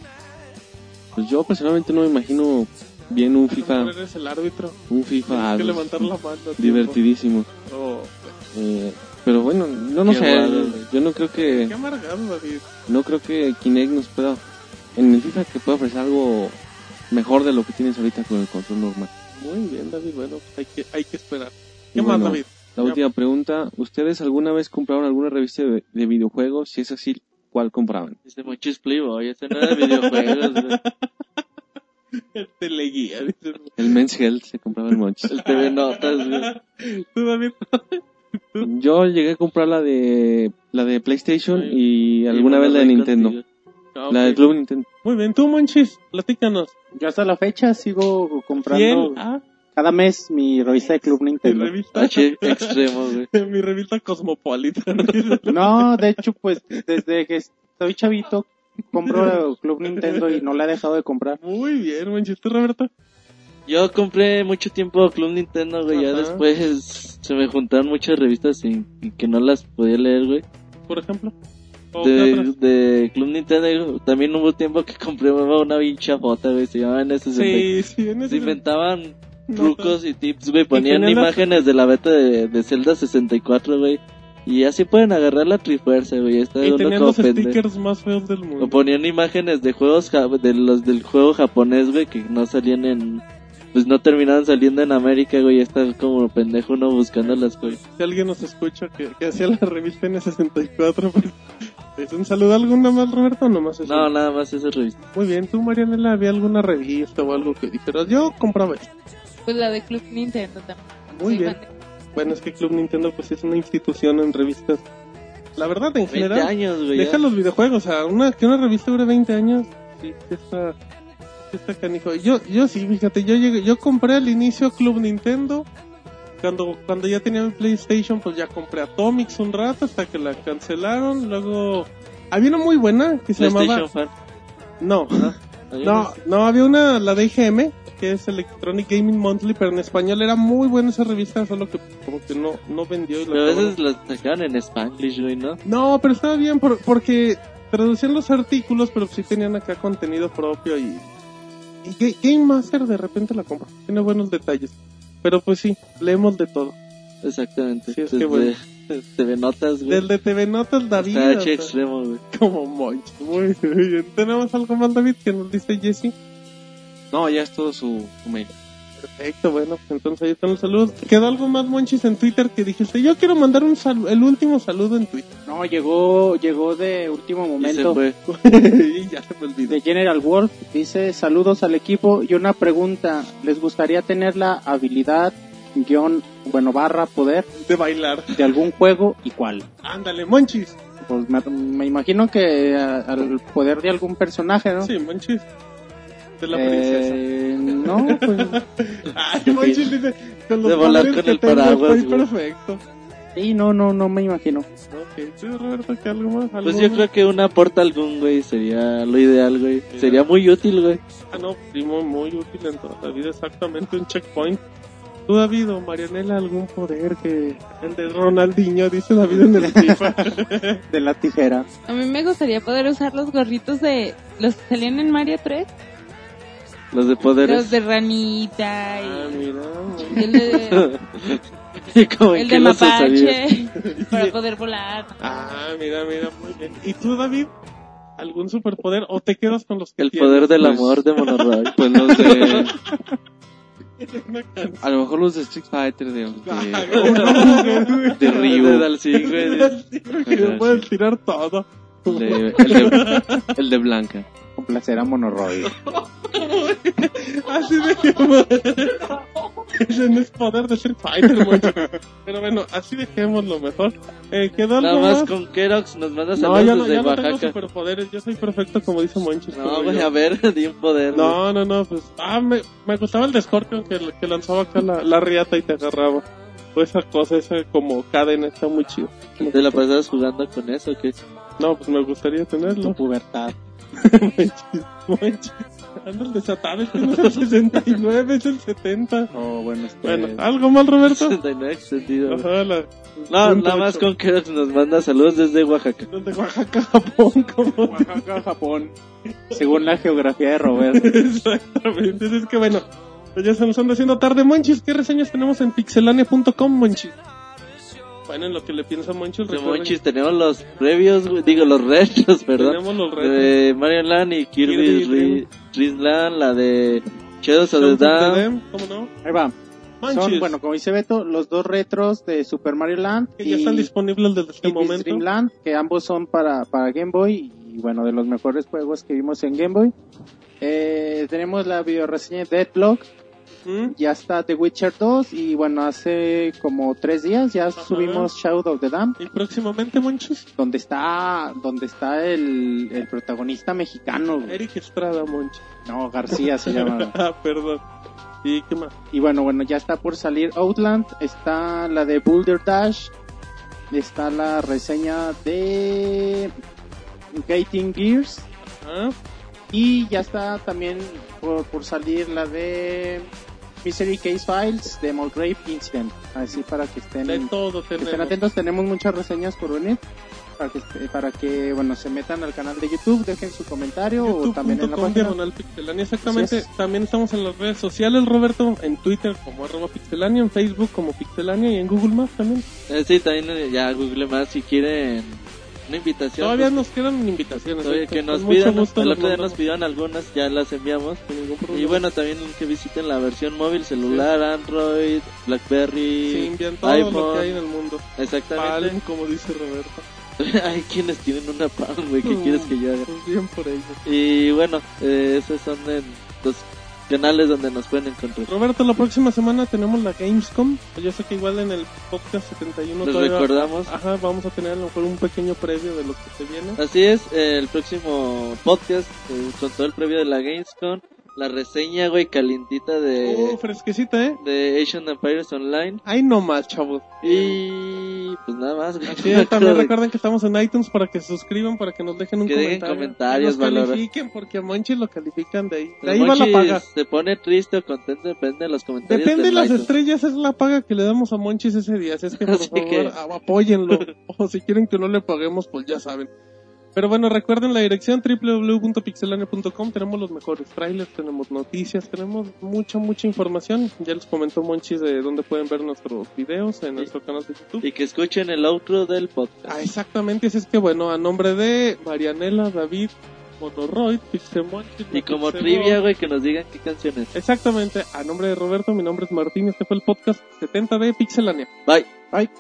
Pues yo personalmente no me imagino bien un FIFA, eres el árbitro. un FIFA Tienes que pues, levantar la mano. divertidísimo. Oh, Eh, pero bueno, yo no Qué sé, yo no creo que qué amargado, David. no creo que Kinect nos pueda en el FIFA que pueda ofrecer algo mejor de lo que tienes ahorita con el control normal. Muy bien, David. Bueno, pues hay que, hay que esperar. ¿Qué Y más, bueno, David? La última pregunta, ¿ustedes alguna vez compraron alguna revista de, de videojuegos? Si es así, ¿cuál compraban? Dice Monchis Playboy, ese no era de videojuegos. *laughs* El teleguía. El Men's Health se compraba el Monchis. El TV Notas. Tú, David. *laughs* Yo llegué a comprar la de la de PlayStation y alguna vez la de Nintendo. Ah, La del ok. Club Nintendo. Muy bien, tú, Monchis, platícanos. Yo hasta la fecha sigo comprando Fiel a cada mes mi revista de Club mi Nintendo. revista, H extremo, güey. *laughs* mi revista Cosmopolitan. *laughs* No, de hecho, pues desde que estoy chavito compro Club Nintendo y no la he dejado de comprar. Muy bien, Monchis. ¿Tú, Roberto? Yo compré mucho tiempo Club Nintendo, güey. Ya después se me juntaron muchas revistas y, y que no las podía leer, güey. Por ejemplo. ¿O qué De, Club Nintendo también hubo tiempo que *laughs* compré una pincha fota, güey. Se llamaban S60. Sí, sí, en Se inventaban no, trucos y tips, güey. Ponían imágenes de la beta de, de Zelda 64, güey. Y así pueden agarrar la trifuerza, güey. Está Y tenían los pendejo. stickers más feos del mundo. O ponían imágenes de juegos ja- de los del juego japonés, güey, que no salían en pues no terminaban saliendo en América, güey, está como pendejo uno buscando las cosas. Si alguien nos escucha que, que hacía la revista N64, pues, ¿es un saludo alguna más, Roberto? o Nomás eso. No, nada más esa revista. Muy bien, tú, Marianela, ¿había alguna revista o algo que dijeras? Yo compraba esto. Pues la de Club Nintendo también. Muy Soy bien. de- Bueno, es que Club Nintendo pues es una institución en revistas. La verdad, en 20 general, años, güey. ya. deja los videojuegos, o sea, una, que una revista dure 20 años, sí, está, *laughs* está canijo. Yo, yo sí, fíjate, yo llegué, yo compré al inicio Club Nintendo, cuando, cuando ya tenía mi PlayStation, pues ya compré Atomics un rato hasta que la cancelaron, luego, había una muy buena que se llamaba, Fan. no, *laughs* no, no, había una, la de IGM, que es Electronic Gaming Monthly, pero en español era muy buena esa revista, solo que como que no, no vendió. Y la Pero a veces las sacaban en Spanglish, güey, ¿no? No, pero estaba bien por- porque traducían los artículos, pero sí tenían acá contenido propio y... Y Ga- Game Master de repente la compra, tiene buenos detalles. Pero pues sí, leemos de todo. Exactamente. Sí, es que bueno. TV Notas, güey. Desde TV Notas, David, H hasta- extremo, güey. como Monch. Muy bien. *laughs* ¿Tenemos algo más, David, que nos dice Jesse? No, ya es todo su, su mail. Perfecto, bueno, pues entonces ahí están los saludos. ¿Quedó algo más, Monchis, en Twitter que dijiste? Yo quiero mandar un sal- el último saludo en Twitter. No, llegó, llegó de último Y se momento. fue. *laughs* y ya se me olvidó. De General Wolf dice saludos al equipo y una pregunta. ¿Les gustaría tener la habilidad, guion, bueno, barra, poder De bailar. de algún juego y cuál? Ándale, Monchis. Pues me, me imagino que a- al poder de algún personaje, ¿no? Sí, Monchis. De la princesa. Eh, no, pues *laughs* Ay, Monchis dice, con los De volar poderes con que el tengo, paraguas, güey. perfecto. sí, no, no, no me imagino. Ok, ¿tú, Roberto, que algo más? ¿Algo Pues yo más? creo que una portal gun, güey, sería lo ideal, güey. Sería muy útil, güey. Ah, no, primo, muy útil en toda la vida, exactamente un checkpoint. ¿Tú, David o Marianela, algún poder que el de Ronaldinho, dice David en el FIFA? *laughs* De la tijera. A mí me gustaría poder usar los gorritos de los que salían en Mario 3, Los de poderes. los de ranita ah, y, mira. y el de, *laughs* el de mapache *laughs* para poder volar. Ah, mira, mira, muy bien. ¿Y tú, David? ¿Algún superpoder o te quedas con los que El tienes? poder del Pues- amor de Monoroy. *laughs* Pues los de... A lo mejor los de Street Fighter de... Ah, de, de Ryu. De Dalsing, güey. que le puedes tirar todo. De- *laughs* el, de, el de Blanca. Complacer a Monoroy. Así de Ese no es poder de Street Fighter. Pero bueno, así dejémoslo mejor. Eh, ¿Quedó Nada más más? con Kerox nos manda No, saludos ya no, desde ya no tengo superpoderes. Yo soy perfecto, como dice Monchis. No, yo- a ver, *laughs* di un poder. No, no, no, pues. Ah, me, me gustaba el de Scorpion que, que lanzaba acá la, la riata y te agarraba. O esa cosa, esa como cadena, está muy chido. ¿Te la pasabas jugando con eso? ¿qué? No, pues me gustaría Tu tenerlo. pubertad. *laughs* Monchis, Monchis. Andas desatado, este no es el 69, es el 70. Oh, bueno, este... Bueno, ¿algo mal, Roberto? 69 extendido. güey. Ajá, la. No, nada más con Kerox nos manda saludos desde Oaxaca. Desde Oaxaca, Japón, como. Oaxaca, Japón. Según la geografía de Roberto. *laughs* Exactamente, es que bueno, pues ya se nos anda haciendo tarde, Monchis. ¿Qué reseñas tenemos en pixelania.com, Monchis? Bueno, en lo que le piensa Monchis, recuerden Monchis tenemos los previos, güey, digo los retros, *laughs* perdón. tenemos los retos. De Mario Land y Kirby Kirby Ri- Dream Land, la de Shadows of the. Dam, ¿Cómo no? Ahí va. Son, bueno, como dice Beto, los dos retros de Super Mario Land que ya están disponibles desde este momento. Dream Land, que ambos son para, para Game Boy y bueno, de los mejores juegos que vimos en Game Boy. Eh, tenemos la videoreseña de Deadlock, ¿Mm? ya está The Witcher 2 y bueno, hace como tres días ya Ajá. subimos Shadow of the Dam, Y próximamente, Monchis, donde está, donde está el, el protagonista mexicano, güey. Eric Estrada, Monchis. no, García se llama. *laughs* ah, perdón. ¿Y qué más? Y bueno, bueno, ya está por salir Outland, está la de Boulder Dash, está la reseña de Gating Gears y ya está también por, por salir la de Mystery Case Files de Mulgrave Incident. Así para que estén, de todo que estén atentos, tenemos muchas reseñas por venir. Para que, este- para que bueno se metan al canal de YouTube, dejen su comentario o también en la página. pixelania exactamente es. también estamos en las redes sociales Roberto en Twitter como arroba pixelania en Facebook como pixelania y en Google Maps también Eh, sí, también eh, ya Google más si quieren una invitación. todavía pues, nos quedan invitaciones todavía ¿eh? que nos pidan. El otro día nos pidieron algunas, ya las enviamos. Y bueno, también que visiten la versión móvil, celular, Android, Blackberry, sí, envían todo lo iPhone. que hay en el mundo Exactamente. Palm como dice Roberto *laughs* hay quienes tienen una Palm, güey, ¿qué quieres que yo haga? *laughs* bien por ello Y bueno, eh, esos son en los canales donde nos pueden encontrar. Roberto la próxima semana tenemos la Gamescom yo sé que igual en el podcast 71 Les todavía- recordamos. ajá vamos a tener a lo mejor un pequeño previo de lo que se viene Así es, eh, el próximo podcast eh, con todo el previo de la Gamescom, la reseña, güey, calientita de, uh, fresquecita eh de Asian Empires Online. ahí nomás chavos Y pues nada más, güey. Así es, *laughs* también recuerden que estamos en iTunes para que se suscriban, para que nos dejen un Que dejen comentario. comentarios, que nos califiquen, porque a Monchi lo califican de ahí. De El ahí va la paga. Se pone triste o contento, depende de los comentarios. Depende de las iTunes. estrellas, es la paga que le damos a Monchis ese día. Así es que *laughs* por Así favor, que- apóyenlo. *laughs* o si quieren que no le paguemos, pues ya saben. Pero bueno, recuerden la dirección www.pixelania.com. Tenemos los mejores trailers, tenemos noticias, tenemos mucha, mucha información. Ya les comentó Monchis de dónde pueden ver nuestros videos en nuestro canal de YouTube. Y que escuchen el outro del podcast. Ah, exactamente, así es que bueno, a nombre de Marianela, David, Monoroid, Pixemonchi, y como trivia, güey, que nos digan qué canciones. Exactamente, a nombre de Roberto, mi nombre es Martín, este fue el podcast 70 de Pixelania. Bye. Bye.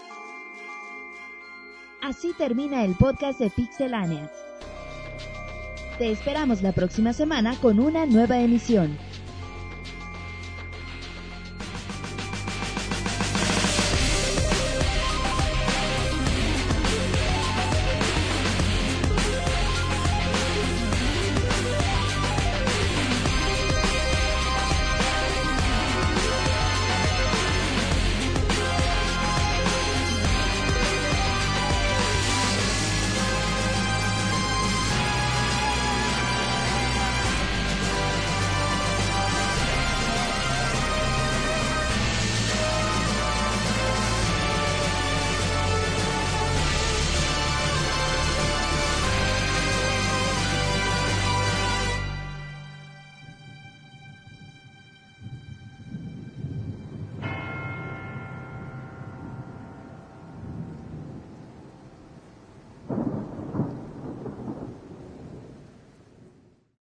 Así termina el podcast de Pixelania. Te esperamos la próxima semana con una nueva emisión.